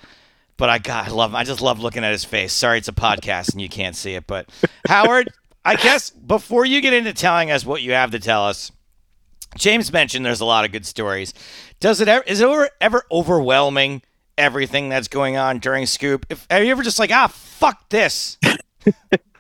but I God, I love him. I just love looking at his face. Sorry, it's a podcast and you can't see it, but Howard, I guess before you get into telling us what you have to tell us, James mentioned there's a lot of good stories. Does it ever is it ever, ever overwhelming everything that's going on during Scoop? If are you ever just like ah fuck this?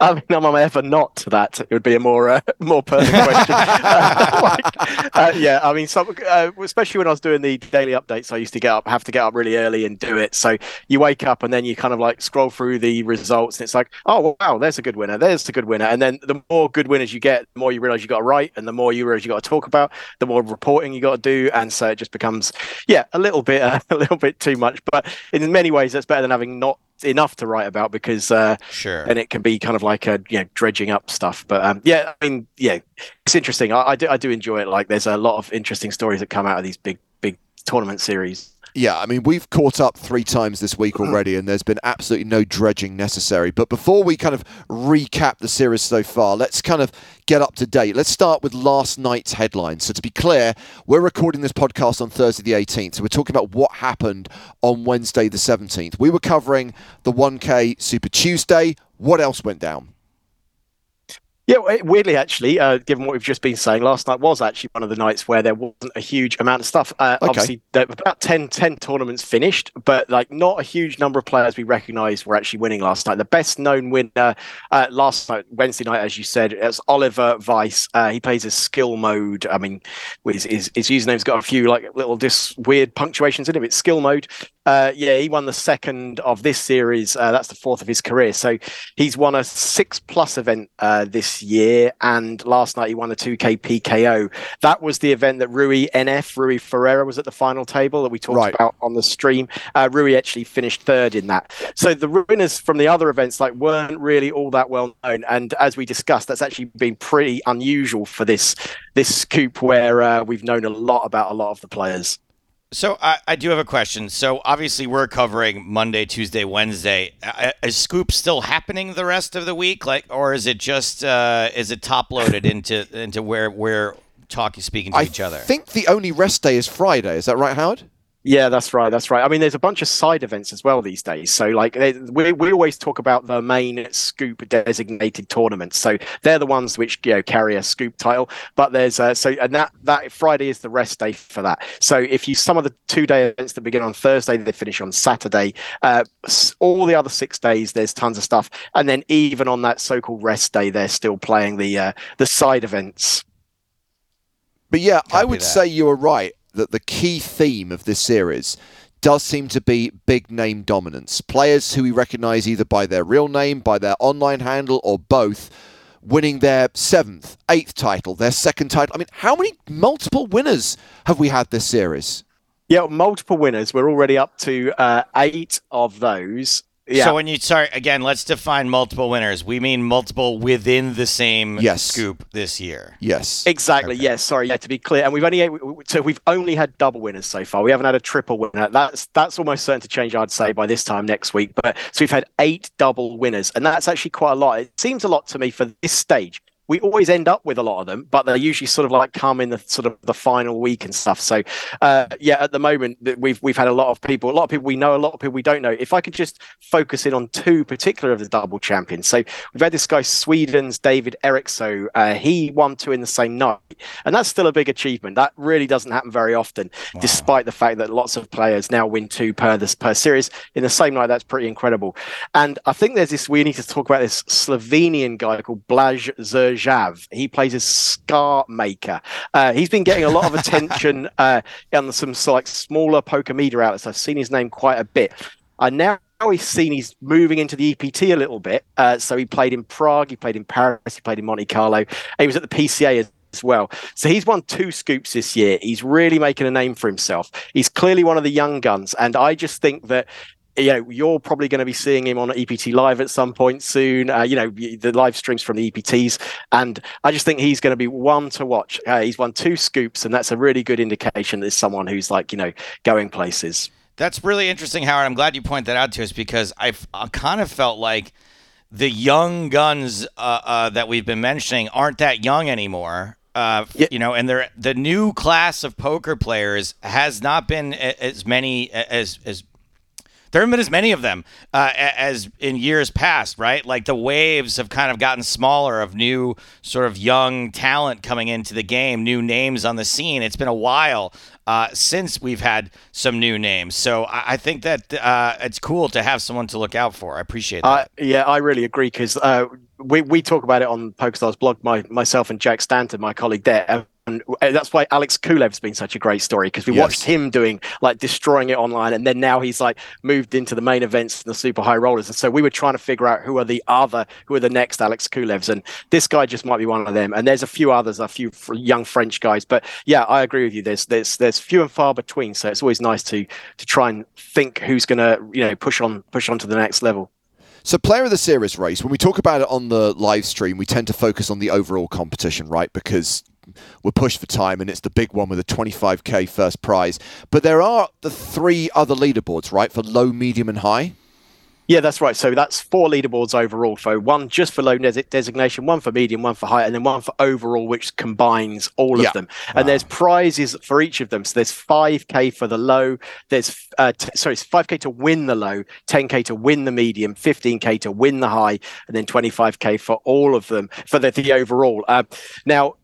I mean, am I ever not to that? It would be a more uh, more pertinent question. Uh, like, uh, yeah, I mean, some, uh, especially when I was doing the daily updates, I used to get up, have to get up really early and do it. So you wake up and then you kind of like scroll through the results, and it's like, oh wow, there's a good winner, there's a good winner, and then the more good winners you get, the more you realize you got to write, and the more you realize you got to talk about, the more reporting you got to do, and so it just becomes, yeah, a little bit, uh, a little bit too much. But in many ways, that's better than having not enough to write about because uh, Sure. and it can be kind of like a you know dredging up stuff. But um, yeah, I mean, yeah, it's interesting. I, I do I do enjoy it. Like, there's a lot of interesting stories that come out of these big big tournament series. Yeah, I mean, we've caught up three times this week already, and there's been absolutely no dredging necessary. But before we kind of recap the series so far, let's kind of get up to date. Let's start with last night's headlines. So, to be clear, we're recording this podcast on Thursday the 18th. So, we're talking about what happened on Wednesday the 17th. We were covering the 1K Super Tuesday. What else went down? Yeah, weirdly, actually, uh, given what we've just been saying, last night was actually one of the nights where there wasn't a huge amount of stuff. Uh, okay. Obviously, about 10, 10 tournaments finished, but like not a huge number of players we recognised were actually winning last night. The best known winner uh, last night, Wednesday night, as you said, it was Oliver Weiss. Uh, he plays a skill mode. I mean, his, his, his username's got a few like little dis weird punctuations in it. It's skill mode. Uh, yeah, he won the second of this series. Uh, that's the fourth of his career. So he's won a six plus event uh, this year, and last night he won the 2K PKO. That was the event that Rui NF, Rui Ferreira, was at the final table that we talked right. about on the stream. Uh, Rui actually finished third in that. So the winners from the other events like weren't really all that well known, and as we discussed, that's actually been pretty unusual for this this scoop where uh, we've known a lot about a lot of the players. So I, I, do have a question. So obviously we're covering Monday, Tuesday, Wednesday. Is Scoop still happening the rest of the week, like, or is it just uh, is it top loaded into into where we're talking, speaking to I each other? I think the only rest day is Friday. Is that right, Howard? Yeah, that's right. That's right. I mean, there's a bunch of side events as well these days. So, like, we, we always talk about the main scoop designated tournaments. So they're the ones which you know carry a scoop title. But there's uh, so and that that Friday is the rest day for that. So if you some of the two day events that begin on Thursday, they finish on Saturday. Uh, all the other six days, there's tons of stuff. And then even on that so-called rest day, they're still playing the uh, the side events. But yeah, Copy I would say you are right that the key theme of this series does seem to be big name dominance. Players who we recognize either by their real name, by their online handle, or both, winning their seventh, eighth title, their second title. I mean, how many multiple winners have we had this series? Yeah, multiple winners. We're already up to uh, eight of those. Yeah. So when you sorry again, let's define multiple winners. We mean multiple within the same yes. scoop this year. Yes. Exactly. Okay. Yes. Sorry. Yeah. To be clear, and we've only so we've only had double winners so far. We haven't had a triple winner. That's that's almost certain to change. I'd say by this time next week. But so we've had eight double winners, and that's actually quite a lot. It seems a lot to me for this stage we always end up with a lot of them, but they usually sort of like come in the sort of the final week and stuff. So uh, yeah, at the moment we've we've had a lot of people, a lot of people we know, a lot of people we don't know. If I could just focus in on two particular of the double champions. So we've had this guy Sweden's David Eriksson. Uh, he won two in the same night, and that's still a big achievement. That really doesn't happen very often, wow. despite the fact that lots of players now win two per this per series in the same night. That's pretty incredible. And I think there's this. We need to talk about this Slovenian guy called Blaj Zerj Jav. He plays a scar maker. Uh, he's been getting a lot of attention uh, on some like smaller poker media outlets. I've seen his name quite a bit. I now he's seen he's moving into the EPT a little bit. Uh, so he played in Prague, he played in Paris, he played in Monte Carlo. He was at the PCA as as well. So he's won two scoops this year. He's really making a name for himself. He's clearly one of the young guns. And I just think that you know, you're probably going to be seeing him on EPT Live at some point soon. Uh, you know, the live streams from the EPTs, and I just think he's going to be one to watch. Uh, he's won two scoops, and that's a really good indication that someone who's like you know going places. That's really interesting, Howard. I'm glad you point that out to us because I've I kind of felt like the young guns uh, uh, that we've been mentioning aren't that young anymore. Uh. You know, and they're, the new class of poker players has not been as many as as there haven't been as many of them uh, as in years past, right? Like the waves have kind of gotten smaller of new sort of young talent coming into the game, new names on the scene. It's been a while uh, since we've had some new names. So I, I think that uh, it's cool to have someone to look out for. I appreciate that. yeah, I really agree because uh, we, we talk about it on PokerStars blog, my, myself and Jack Stanton, my colleague there and uh, that's why Alex Kulev's been such a great story because we yes. watched him doing like destroying it online, and then now he's like moved into the main events and the super high rollers, and so we were trying to figure out who are the other, who are the next Alex Kulevs, and this guy just might be one of them. And there's a few others, a few young French guys, but yeah, I agree with you. There's there's there's few and far between, so it's always nice to to try and think who's going to you know push on push on to the next level. So, player of the series race, when we talk about it on the live stream, we tend to focus on the overall competition, right? Because we're pushed for time, and it's the big one with a 25k first prize. But there are the three other leaderboards, right, for low, medium, and high. Yeah, that's right. So that's four leaderboards overall. So one just for low des- designation, one for medium, one for high, and then one for overall, which combines all yeah. of them. And wow. there's prizes for each of them. So there's 5k for the low. There's uh, t- sorry, 5k to win the low, 10k to win the medium, 15k to win the high, and then 25k for all of them for the, the overall. Uh, now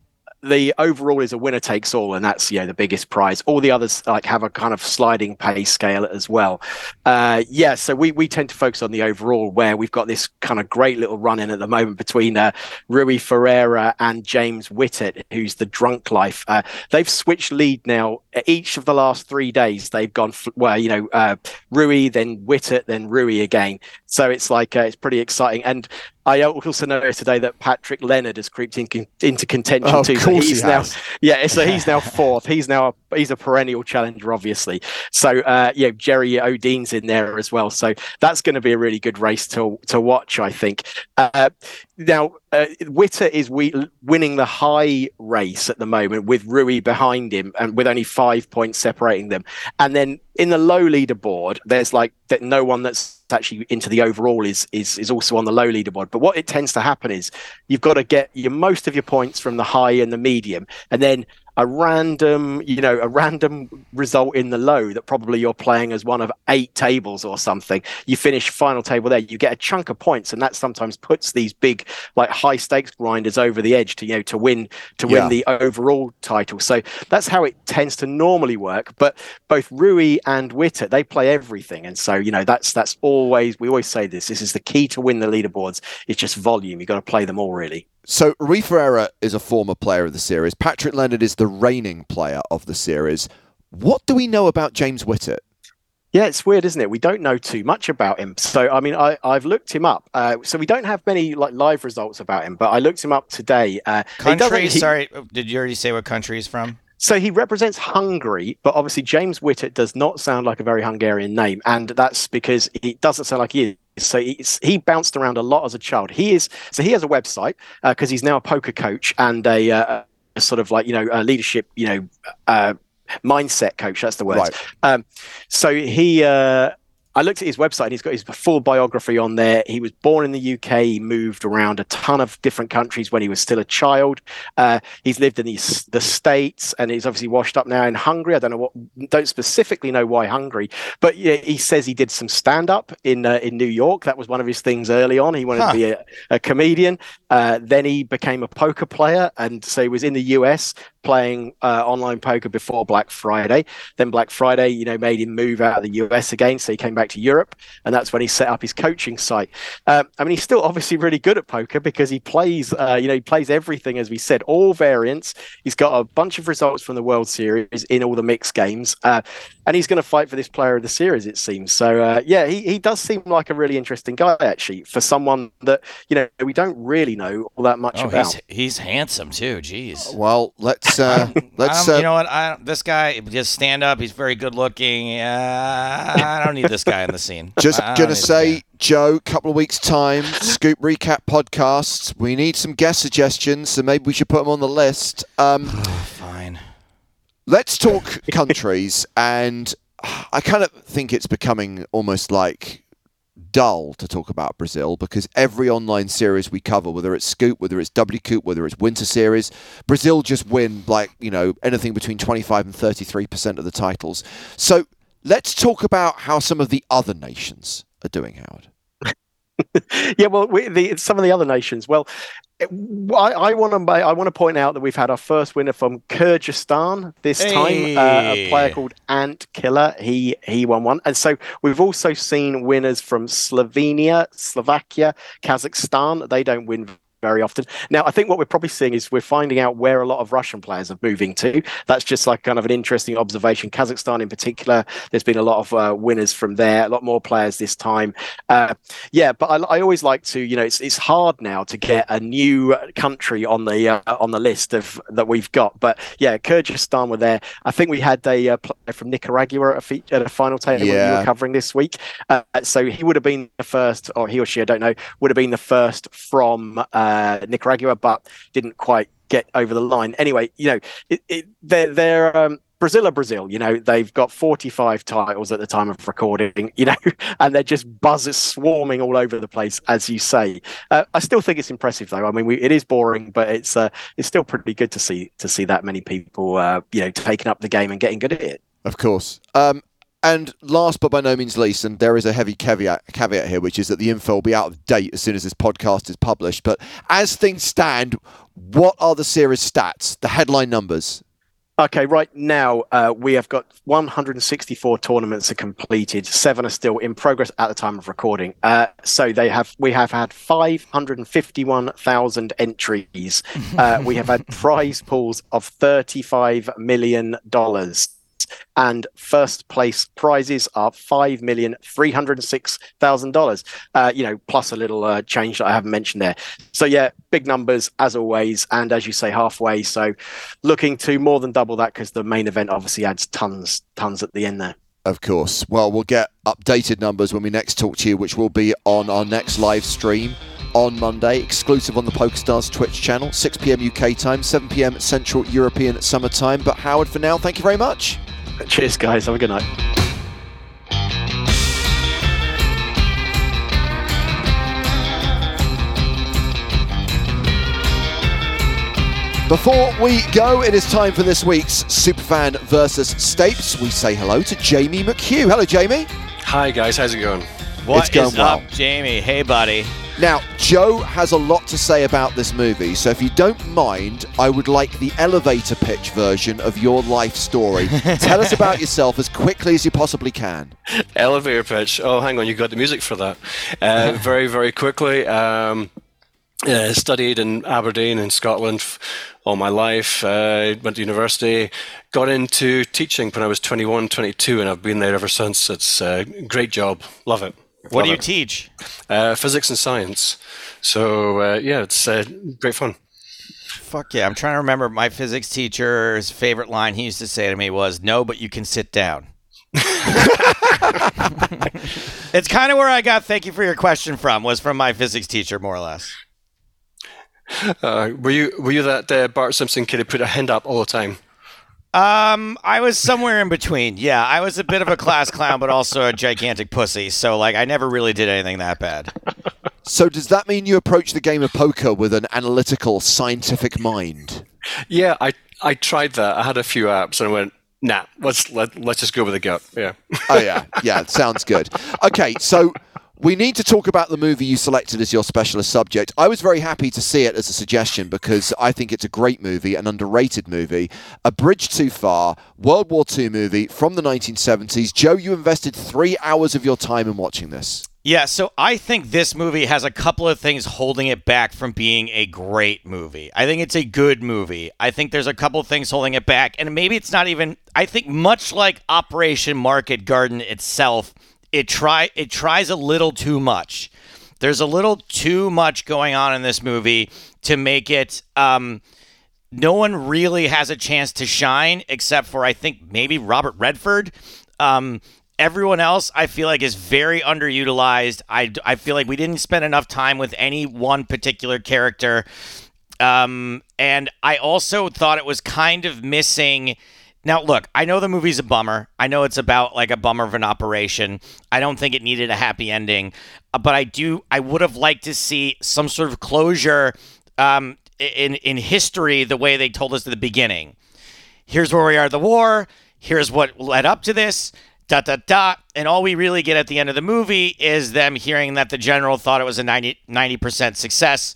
the overall is a winner takes all, and that's you know the biggest prize. All the others like have a kind of sliding pay scale as well. Uh, yeah, so we we tend to focus on the overall, where we've got this kind of great little run in at the moment between uh, Rui Ferreira and James Whittett, who's the Drunk Life. Uh, they've switched lead now. Each of the last three days, they've gone well, you know, uh, Rui, then Whittett, then Rui again. So it's like uh, it's pretty exciting. And I also know today that Patrick Leonard has creeped in, into contention oh, too. Of course he's he now, yeah, so he's now fourth. He's now a, he's a perennial challenger, obviously. So uh, yeah, Jerry Ödeen's in there as well. So that's going to be a really good race to to watch, I think. Uh, now uh, Whittett is we, winning the high race at the moment with Rui behind him and with only five points separating them. And then in the low leaderboard, there's like that no one that's actually into the overall is is is also on the low leaderboard. But what it tends to happen is you've got to get your most of your points from the high and the medium, and then a random, you know, a random result in the low that probably you're playing as one of eight tables or something. You finish final table there, you get a chunk of points, and that sometimes puts these big, like high stakes grinders over the edge to you know to win to win yeah. the overall title. So that's how it tends to normally work. But both Rui and Whittett, they play everything, and so you know that's that's always we always say this. This is the key to win the leaderboards. It's just volume. You've got to play them all really. So Rui Ferreira is a former player of the series. Patrick Leonard is the reigning player of the series. What do we know about James Whittett? Yeah, it's weird, isn't it? We don't know too much about him. So, I mean, I, have looked him up. Uh, so we don't have many like live results about him, but I looked him up today. Uh, country? He, sorry, did you already say what country he's from? So he represents Hungary, but obviously James Whittett does not sound like a very Hungarian name, and that's because it doesn't sound like he is so he bounced around a lot as a child. He is so he has a website because uh, he's now a poker coach and a, uh, a, sort of like you know a leadership you know uh, mindset coach. That's the word. Right. Um, so he uh, I looked at his website and he's got his full biography on there. He was born in the UK. He moved around a ton of different countries when he was still a child. Uh, he's lived in the, the States and he's obviously washed up now in Hungary. I don't know what, don't specifically know why Hungary, but yeah, he says he did some stand up in uh, in New York. That was one of his things early on. He wanted huh. to be a, a comedian. Uh, then he became a poker player. And so he was in the US playing uh, online poker before Black Friday. Then Black Friday, you know, made him move out of the US again. So he came back to Europe, and that's when he set up his coaching site. Um, I mean, he's still obviously really good at poker because he plays, uh, you know, he plays everything as we said, all variants. He's got a bunch of results from the World Series in all the mixed games, uh, and he's going to fight for this Player of the Series, it seems. So uh, yeah, he he does seem like a really interesting guy actually for someone that you know we don't really know all that much oh, about. He's, he's handsome too. Jeez. Well, let's uh, let's. you know what? I, this guy just stand up. He's very good looking. I don't need this guy guy in the scene. Just gonna say, Joe, couple of weeks time, Scoop Recap podcasts. We need some guest suggestions, so maybe we should put them on the list. Um, Fine. Let's talk countries, and I kind of think it's becoming almost like dull to talk about Brazil because every online series we cover, whether it's Scoop, whether it's WCOOP, whether it's Winter Series, Brazil just win like, you know, anything between 25 and 33% of the titles. So Let's talk about how some of the other nations are doing, Howard. yeah, well, we, the, some of the other nations. Well, I, I want to I want to point out that we've had our first winner from Kyrgyzstan this hey. time, uh, a player called Ant Killer. He he won one, and so we've also seen winners from Slovenia, Slovakia, Kazakhstan. They don't win very often. Now, I think what we're probably seeing is we're finding out where a lot of Russian players are moving to. That's just like kind of an interesting observation. Kazakhstan, in particular, there's been a lot of uh, winners from there, a lot more players this time. Uh, yeah, but I, I, always like to, you know, it's it's hard now to get a new country on the uh, on the list of that we've got. But yeah, Kyrgyzstan were there. I think we had a uh, player from Nicaragua at a, fe- at a final table yeah. we were covering this week. Uh, so he would have been the first, or he or she, I don't know, would have been the first from. Uh, uh, Nicaragua, but didn't quite get over the line. Anyway, you know, it, it, they're they're um, Brazil are Brazil, you know, they've got 45 titles at the time of recording, you know, and they're just buzzers swarming all over the place, as you say. Uh, I still think it's impressive, though. I mean, we, it is boring, but it's uh, it's still pretty good to see to see that many people, uh, you know, taking up the game and getting good at it. Of course. Um, and last but by no means least, and there is a heavy caveat, caveat here, which is that the info will be out of date as soon as this podcast is published. But as things stand, what are the series stats, the headline numbers? Okay, right now uh, we have got 164 tournaments are completed. Seven are still in progress at the time of recording. Uh, so they have we have had 551,000 entries. Uh, we have had prize pools of 35 million dollars and first place prizes are five million three hundred six thousand dollars. Uh, you know, plus a little uh, change that I haven't mentioned there. So yeah, big numbers as always, and as you say, halfway. So looking to more than double that because the main event obviously adds tons, tons at the end there. Of course. Well, we'll get updated numbers when we next talk to you, which will be on our next live stream on Monday, exclusive on the PokerStars Twitch channel, 6 p.m. UK time, 7 p.m. Central European Summer Time. But Howard, for now, thank you very much. Cheers, guys. Have a good night. Before we go, it is time for this week's Superfan versus Stapes. We say hello to Jamie McHugh. Hello, Jamie. Hi, guys. How's it going? What It's going is well. up, Jamie? Hey, buddy. Now, Joe has a lot to say about this movie, so if you don't mind, I would like the elevator pitch version of your life story. Tell us about yourself as quickly as you possibly can. Elevator pitch. Oh, hang on. You got the music for that. Uh, very, very quickly. Um, uh, studied in Aberdeen in Scotland f- all my life. Uh, went to university. Got into teaching when I was 21, 22, and I've been there ever since. It's a great job. Love it. What do you teach? Uh, physics and science. So uh, yeah, it's uh, great fun. Fuck yeah. I'm trying to remember my physics teacher's favorite line he used to say to me was, No, but you can sit down. it's kind of where I got thank you for your question from, was from my physics teacher, more or less. Uh, were you were you that uh, Bart Simpson kid who put a hand up all the time? Um, I was somewhere in between. Yeah, I was a bit of a class clown, but also a gigantic pussy. So, like, I never really did anything that bad. So, does that mean you approach the game of poker with an analytical, scientific mind? Yeah, I I tried that. I had a few apps and I went, nah, let's let let's just go with the gut. Yeah. Oh, yeah. Yeah, sounds good. Okay, so we need to talk about the movie you selected as your specialist subject. I was very happy to see it as a suggestion because I think it's a great movie, an underrated movie, a bridge too far, World War II movie from the 1970s. Joe, you invested three hours of your time in watching this. Yeah, so I think this movie has a couple of things holding it back from being a great movie. I think it's a good movie. I think there's a couple of things holding it back, and maybe it's not even. I think much like Operation Market Garden itself, it try it tries a little too much. There's a little too much going on in this movie to make it. Um, no one really has a chance to shine except for I think maybe Robert Redford. Um, everyone else I feel like is very underutilized. I, I feel like we didn't spend enough time with any one particular character. Um, and I also thought it was kind of missing. Now, look, I know the movie's a bummer. I know it's about like a bummer of an operation. I don't think it needed a happy ending, uh, but I do. I would have liked to see some sort of closure um, in in history, the way they told us at the beginning. Here's where we are at the war. Here's what led up to this. Da da da. And all we really get at the end of the movie is them hearing that the general thought it was a 90 percent success.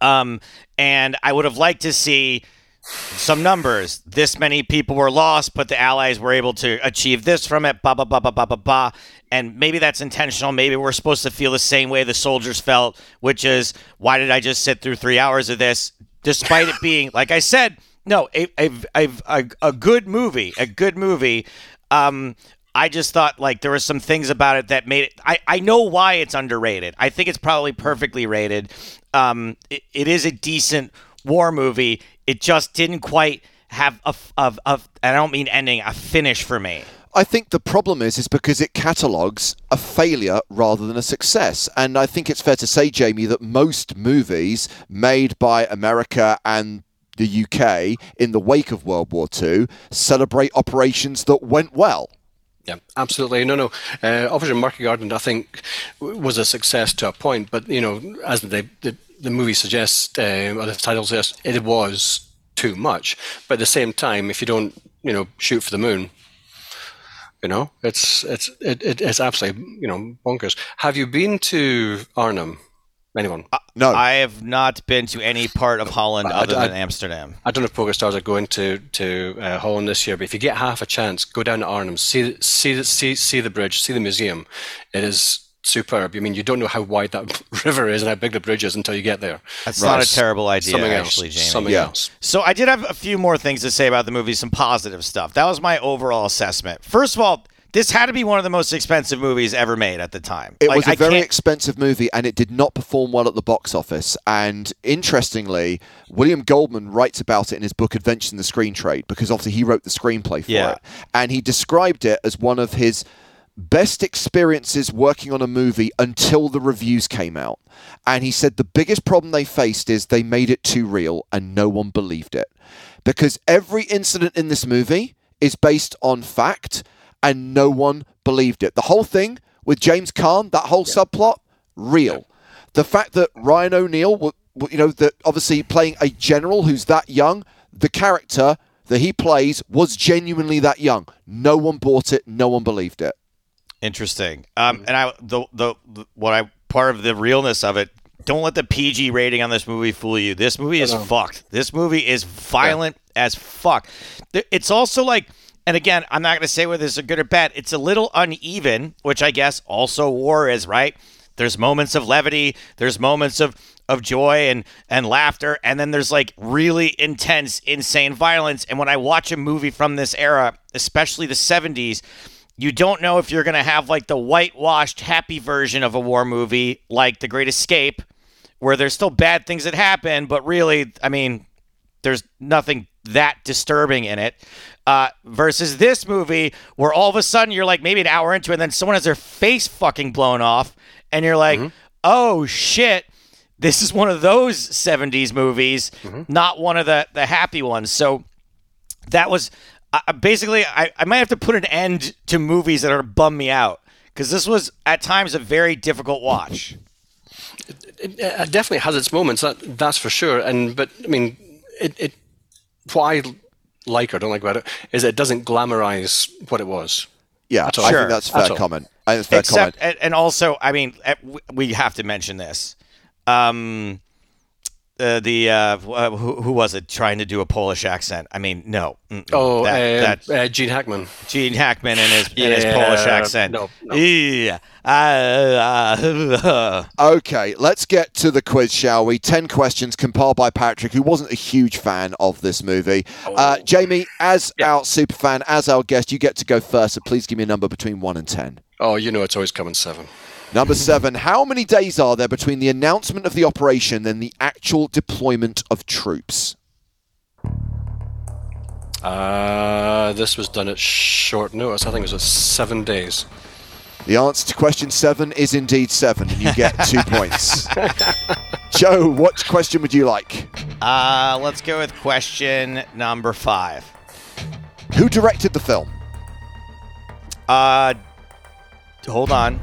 Um, and I would have liked to see some numbers. This many people were lost, but the Allies were able to achieve this from it. Ba ba ba ba ba ba ba. And maybe that's intentional. Maybe we're supposed to feel the same way the soldiers felt, which is why did I just sit through three hours of this, despite it being, like I said, no, a a, a, a, a good movie, a good movie. Um, I just thought like there were some things about it that made it. I, I know why it's underrated. I think it's probably perfectly rated. Um, it, it is a decent war movie. It just didn't quite have a, a, a and I don't mean ending a finish for me. I think the problem is is because it catalogues a failure rather than a success. And I think it's fair to say, Jamie, that most movies made by America and the UK in the wake of World War II celebrate operations that went well. Yeah, absolutely. No, no. Uh, Operation Market Garden, I think, was a success to a point, but you know, as the the, the movie suggests, uh, or the title suggests, it was too much. But at the same time, if you don't, you know, shoot for the moon, you know, it's it's it, it's absolutely you know bonkers. Have you been to Arnhem? Anyone? Uh, no, I have not been to any part of Holland other I, than Amsterdam. I don't know if PokerStars are going to to uh, Holland this year, but if you get half a chance, go down to Arnhem, see see see see the bridge, see the museum. It is superb. I mean, you don't know how wide that river is and how big the bridge is until you get there. That's right. not a terrible idea, Something actually, else. Jamie. Something yeah. else. So I did have a few more things to say about the movie, some positive stuff. That was my overall assessment. First of all, this had to be one of the most expensive movies ever made at the time. It like, was a I very can't... expensive movie, and it did not perform well at the box office. And interestingly, William Goldman writes about it in his book Adventures in the Screen Trade because obviously he wrote the screenplay for yeah. it, and he described it as one of his best experiences working on a movie until the reviews came out. And he said the biggest problem they faced is they made it too real and no one believed it. Because every incident in this movie is based on fact and no one believed it. The whole thing with James Caan, that whole yeah. subplot, real. The fact that Ryan O'Neal, you know, that obviously playing a general who's that young, the character that he plays was genuinely that young. No one bought it. No one believed it. Interesting. Um, and I the, the the what I part of the realness of it. Don't let the PG rating on this movie fool you. This movie is fucked. This movie is violent yeah. as fuck. It's also like, and again, I'm not going to say whether this is good or bad. It's a little uneven, which I guess also war is right. There's moments of levity. There's moments of of joy and and laughter and then there's like really intense insane violence and when i watch a movie from this era especially the 70s you don't know if you're going to have like the whitewashed happy version of a war movie like The Great Escape where there's still bad things that happen but really I mean there's nothing that disturbing in it uh, versus this movie where all of a sudden you're like maybe an hour into it and then someone has their face fucking blown off and you're like mm-hmm. oh shit this is one of those 70s movies mm-hmm. not one of the the happy ones so that was I, basically, I, I might have to put an end to movies that are bum me out because this was at times a very difficult watch. It, it, definitely has its moments, that, that's for sure. And but I mean, it, it what I like or don't like about it is it doesn't glamorize what it was. Yeah, sure. I think that's fair comment. I think fair Except, comment. And also, I mean, eh, we have to mention this. Um, uh, the uh, uh, who, who, was it trying to do a Polish accent? I mean, no. Oh, that, that uh, Gene Hackman. Gene Hackman and his, yeah, his Polish accent. No, no. Yeah. Uh, okay, let's get to the quiz, shall we? Ten questions compiled by Patrick, who wasn't a huge fan of this movie. Uh, oh. Jamie, as yeah. our super fan, as our guest, you get to go first. So please give me a number between one and ten. Oh, you know it's always coming seven. Number seven, how many days are there between the announcement of the operation and the actual deployment of troops? Uh, this was done at short notice. I think it was seven days. The answer to question seven is indeed seven, and you get two points. Joe, what question would you like? Uh, let's go with question number five. Who directed the film? Uh, hold on.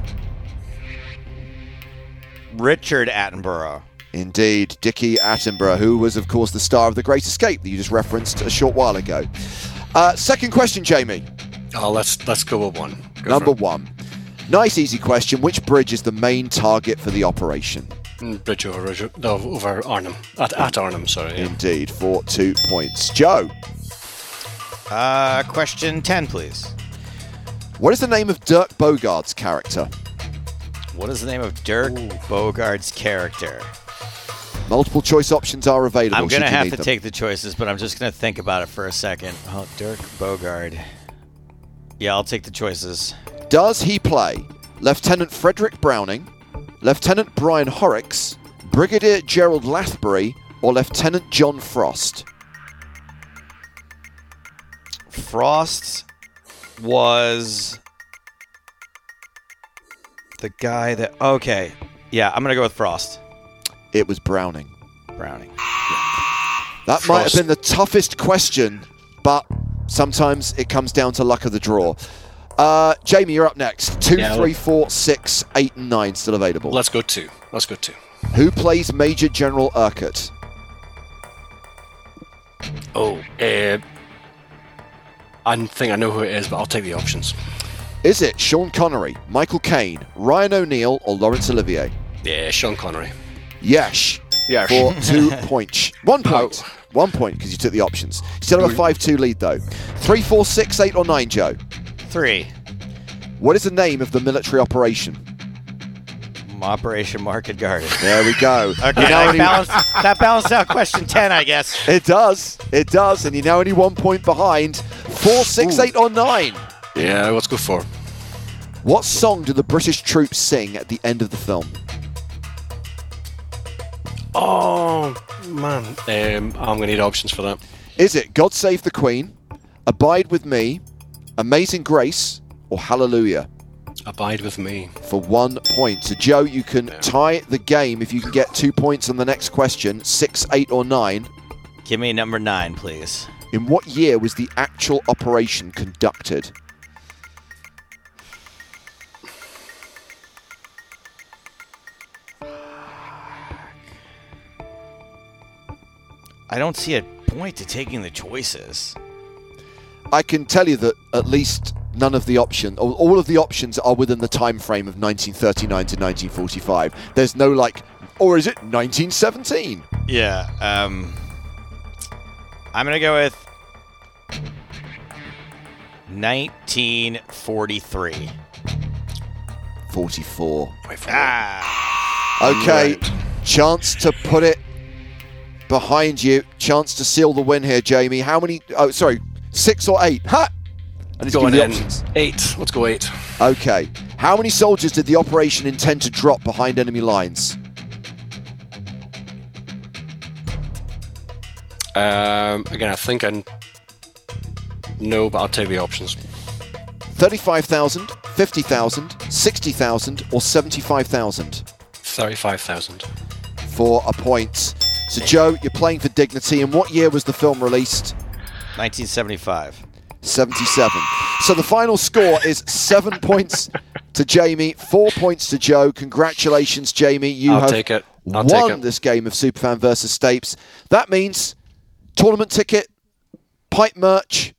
Richard Attenborough. Indeed, Dickie Attenborough, who was, of course, the star of The Great Escape that you just referenced a short while ago. Uh, second question, Jamie. Oh, let's let's go with one. Go Number one. Nice, easy question. Which bridge is the main target for the operation? Mm, bridge over, over Arnhem. At, at Arnhem, sorry. Yeah. Indeed, for two points. Joe. Uh, question 10, please. What is the name of Dirk Bogarde's character? What is the name of Dirk Ooh. Bogarde's character? Multiple choice options are available. I'm going to have to them. take the choices, but I'm just going to think about it for a second. Oh, Dirk Bogarde. Yeah, I'll take the choices. Does he play Lieutenant Frederick Browning, Lieutenant Brian Horrocks, Brigadier Gerald Lathbury, or Lieutenant John Frost? Frost was the guy that. Okay, yeah, I'm gonna go with Frost. It was Browning. Browning. That might have been the toughest question, but sometimes it comes down to luck of the draw. Uh, Jamie, you're up next. Two, Yeah, three, four, six, eight, and nine still available. Let's go two. Let's go two. Who plays Major General Urquhart? Oh, uh, I think I know who it is, but I'll take the options. Is it Sean Connery, Michael Caine, Ryan O'Neal, or Laurence Olivier? Yeah, Sean Connery. Yes. Yeah. For two points. One point. One point because you took the options. You still have a mm. 5 2 lead though. Three, four, six, eight, or nine, Joe? Three. What is the name of the military operation? Operation Market Garden. There we go. Okay, that only- balanced, that balanced out question 10, I guess. It does. It does. And you're now only one point behind. Four, six, eight, or nine. Yeah, let's go four. What song do the British troops sing at the end of the film? Oh man, um, I'm gonna need options for that. Is it God Save the Queen, Abide with Me, Amazing Grace, or Hallelujah? Abide with me. For one point. So, Joe, you can tie the game if you can get two points on the next question six, eight, or nine. Give me number nine, please. In what year was the actual operation conducted? I don't see a point to taking the choices. I can tell you that at least none of the option, or all of the options are within the time frame of 1939 to 1945. There's no like, or is it 1917? Yeah. Um, I'm gonna go with 1943. 44. Ah. Okay, Right. chance to put it behind you. Chance to seal the win here, Jamie. How many? Oh, sorry, six or eight? Ha! I need to Going give in options. eight. Let's go eight. Okay. How many soldiers did the operation intend to drop behind enemy lines? Um, again, I think I no, but I'll take the options. 35,000, 50,000, 60,000, or 75,000 Thirty-five thousand. for a point. So, Joe, you're playing for dignity. And what year was the film released? 1975. 77. So the final score is seven points to Jamie, four points to Joe. Congratulations, Jamie. You I'll have take it. I'll won take it. this game of Superfan versus Stapes. That means tournament ticket, pipe merch.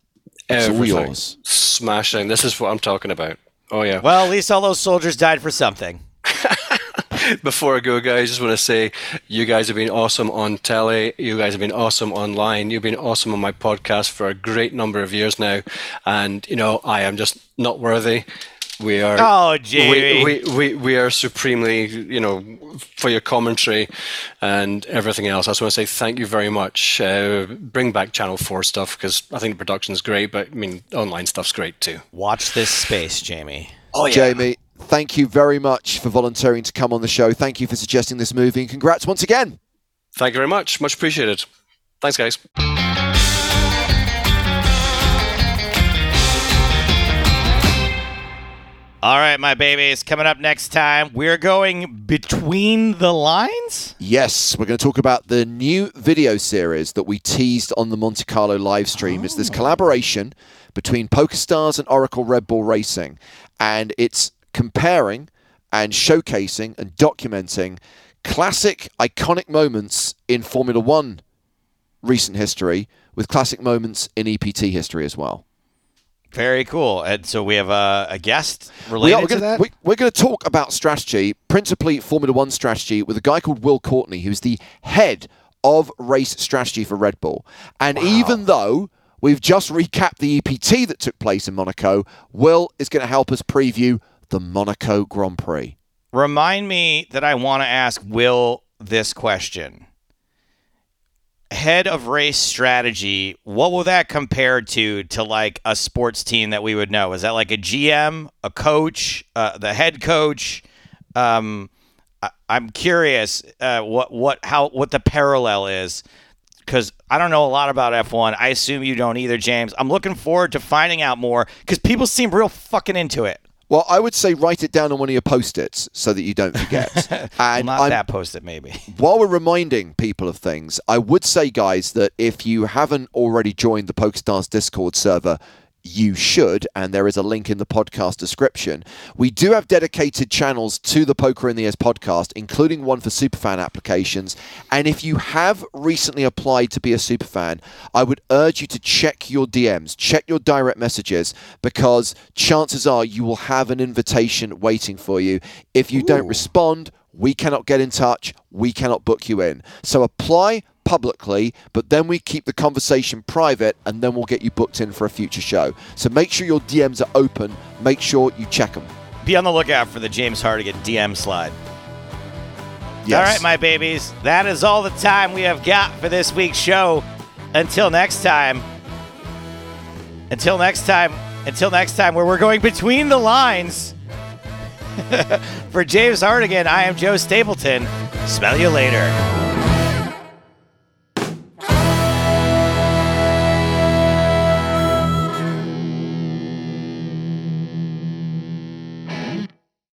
It's all Everything. yours. Smashing. This is what I'm talking about. Oh yeah. Well, at least all those soldiers died for something. Before I go, guys, I just want to say you guys have been awesome on telly. You guys have been awesome online. You've been awesome on my podcast for a great number of years now. And, you know, I am just not worthy. We are. Oh, Jamie. We, we, we, we are supremely, you know, for your commentary and everything else. I just want to say thank you very much. Uh, bring back Channel 4 stuff because I think the production's great, but I mean, online stuff's great too. Watch this space, Jamie. Oh, Jamie, thank you very much for volunteering to come on the show. Thank you for suggesting this movie. And congrats once again. Thank you very much. Much appreciated. Thanks, guys. All right, my babies. Coming up next time, we're going between the lines. Yes, we're going to talk about the new video series that we teased on the Monte Carlo live stream. It's this oh. collaboration between PokerStars and Oracle Red Bull Racing, and it's comparing and showcasing and documenting classic, iconic moments in Formula One recent history with classic moments in EPT history as well. Very cool. And so we have a, a guest related we're to gonna, that. We, we're going to talk about strategy, principally Formula One strategy, with a guy called Will Courtenay, who's the head of race strategy for Red Bull. And even though we've just recapped the EPT that took place in Monaco, Will is going to help us preview the Monaco Grand Prix. Remind me that I want to ask Will this question. Head of race strategy, what will that compare to to like a sports team that we would know? Is that like a GM, a coach, uh, the head coach? Um, I, I'm curious uh, what what how what the parallel is because I don't know a lot about F1. I assume you don't either, James. I'm looking forward to finding out more because people seem real fucking into it. Well, I would say write it down on one of your post-its so that you don't forget. and well, not I'm, that post-it, maybe. while we're reminding people of things, I would say, guys, that if you haven't already joined the PokerStars Discord server, you should, and there is a link in the podcast description. We do have dedicated channels to the Poker in the Ears podcast, including one for superfan applications. And if you have recently applied to be a superfan, I would urge you to check your DMs, check your direct messages, because chances are you will have an invitation waiting for you. If you Ooh. don't respond, we cannot get in touch, we cannot book you in. So apply publicly, but then we keep the conversation private and then we'll get you booked in for a future show. So make sure your DMs are open, make sure you check them. Be on the lookout for the James Hartigan DM slide. Yes. All right, my babies, that is all the time we have got for this week's show. Until next time, until next time, until next time, where we're going between the lines. for James Hartigan, I am Joe Stapleton. Smell you later.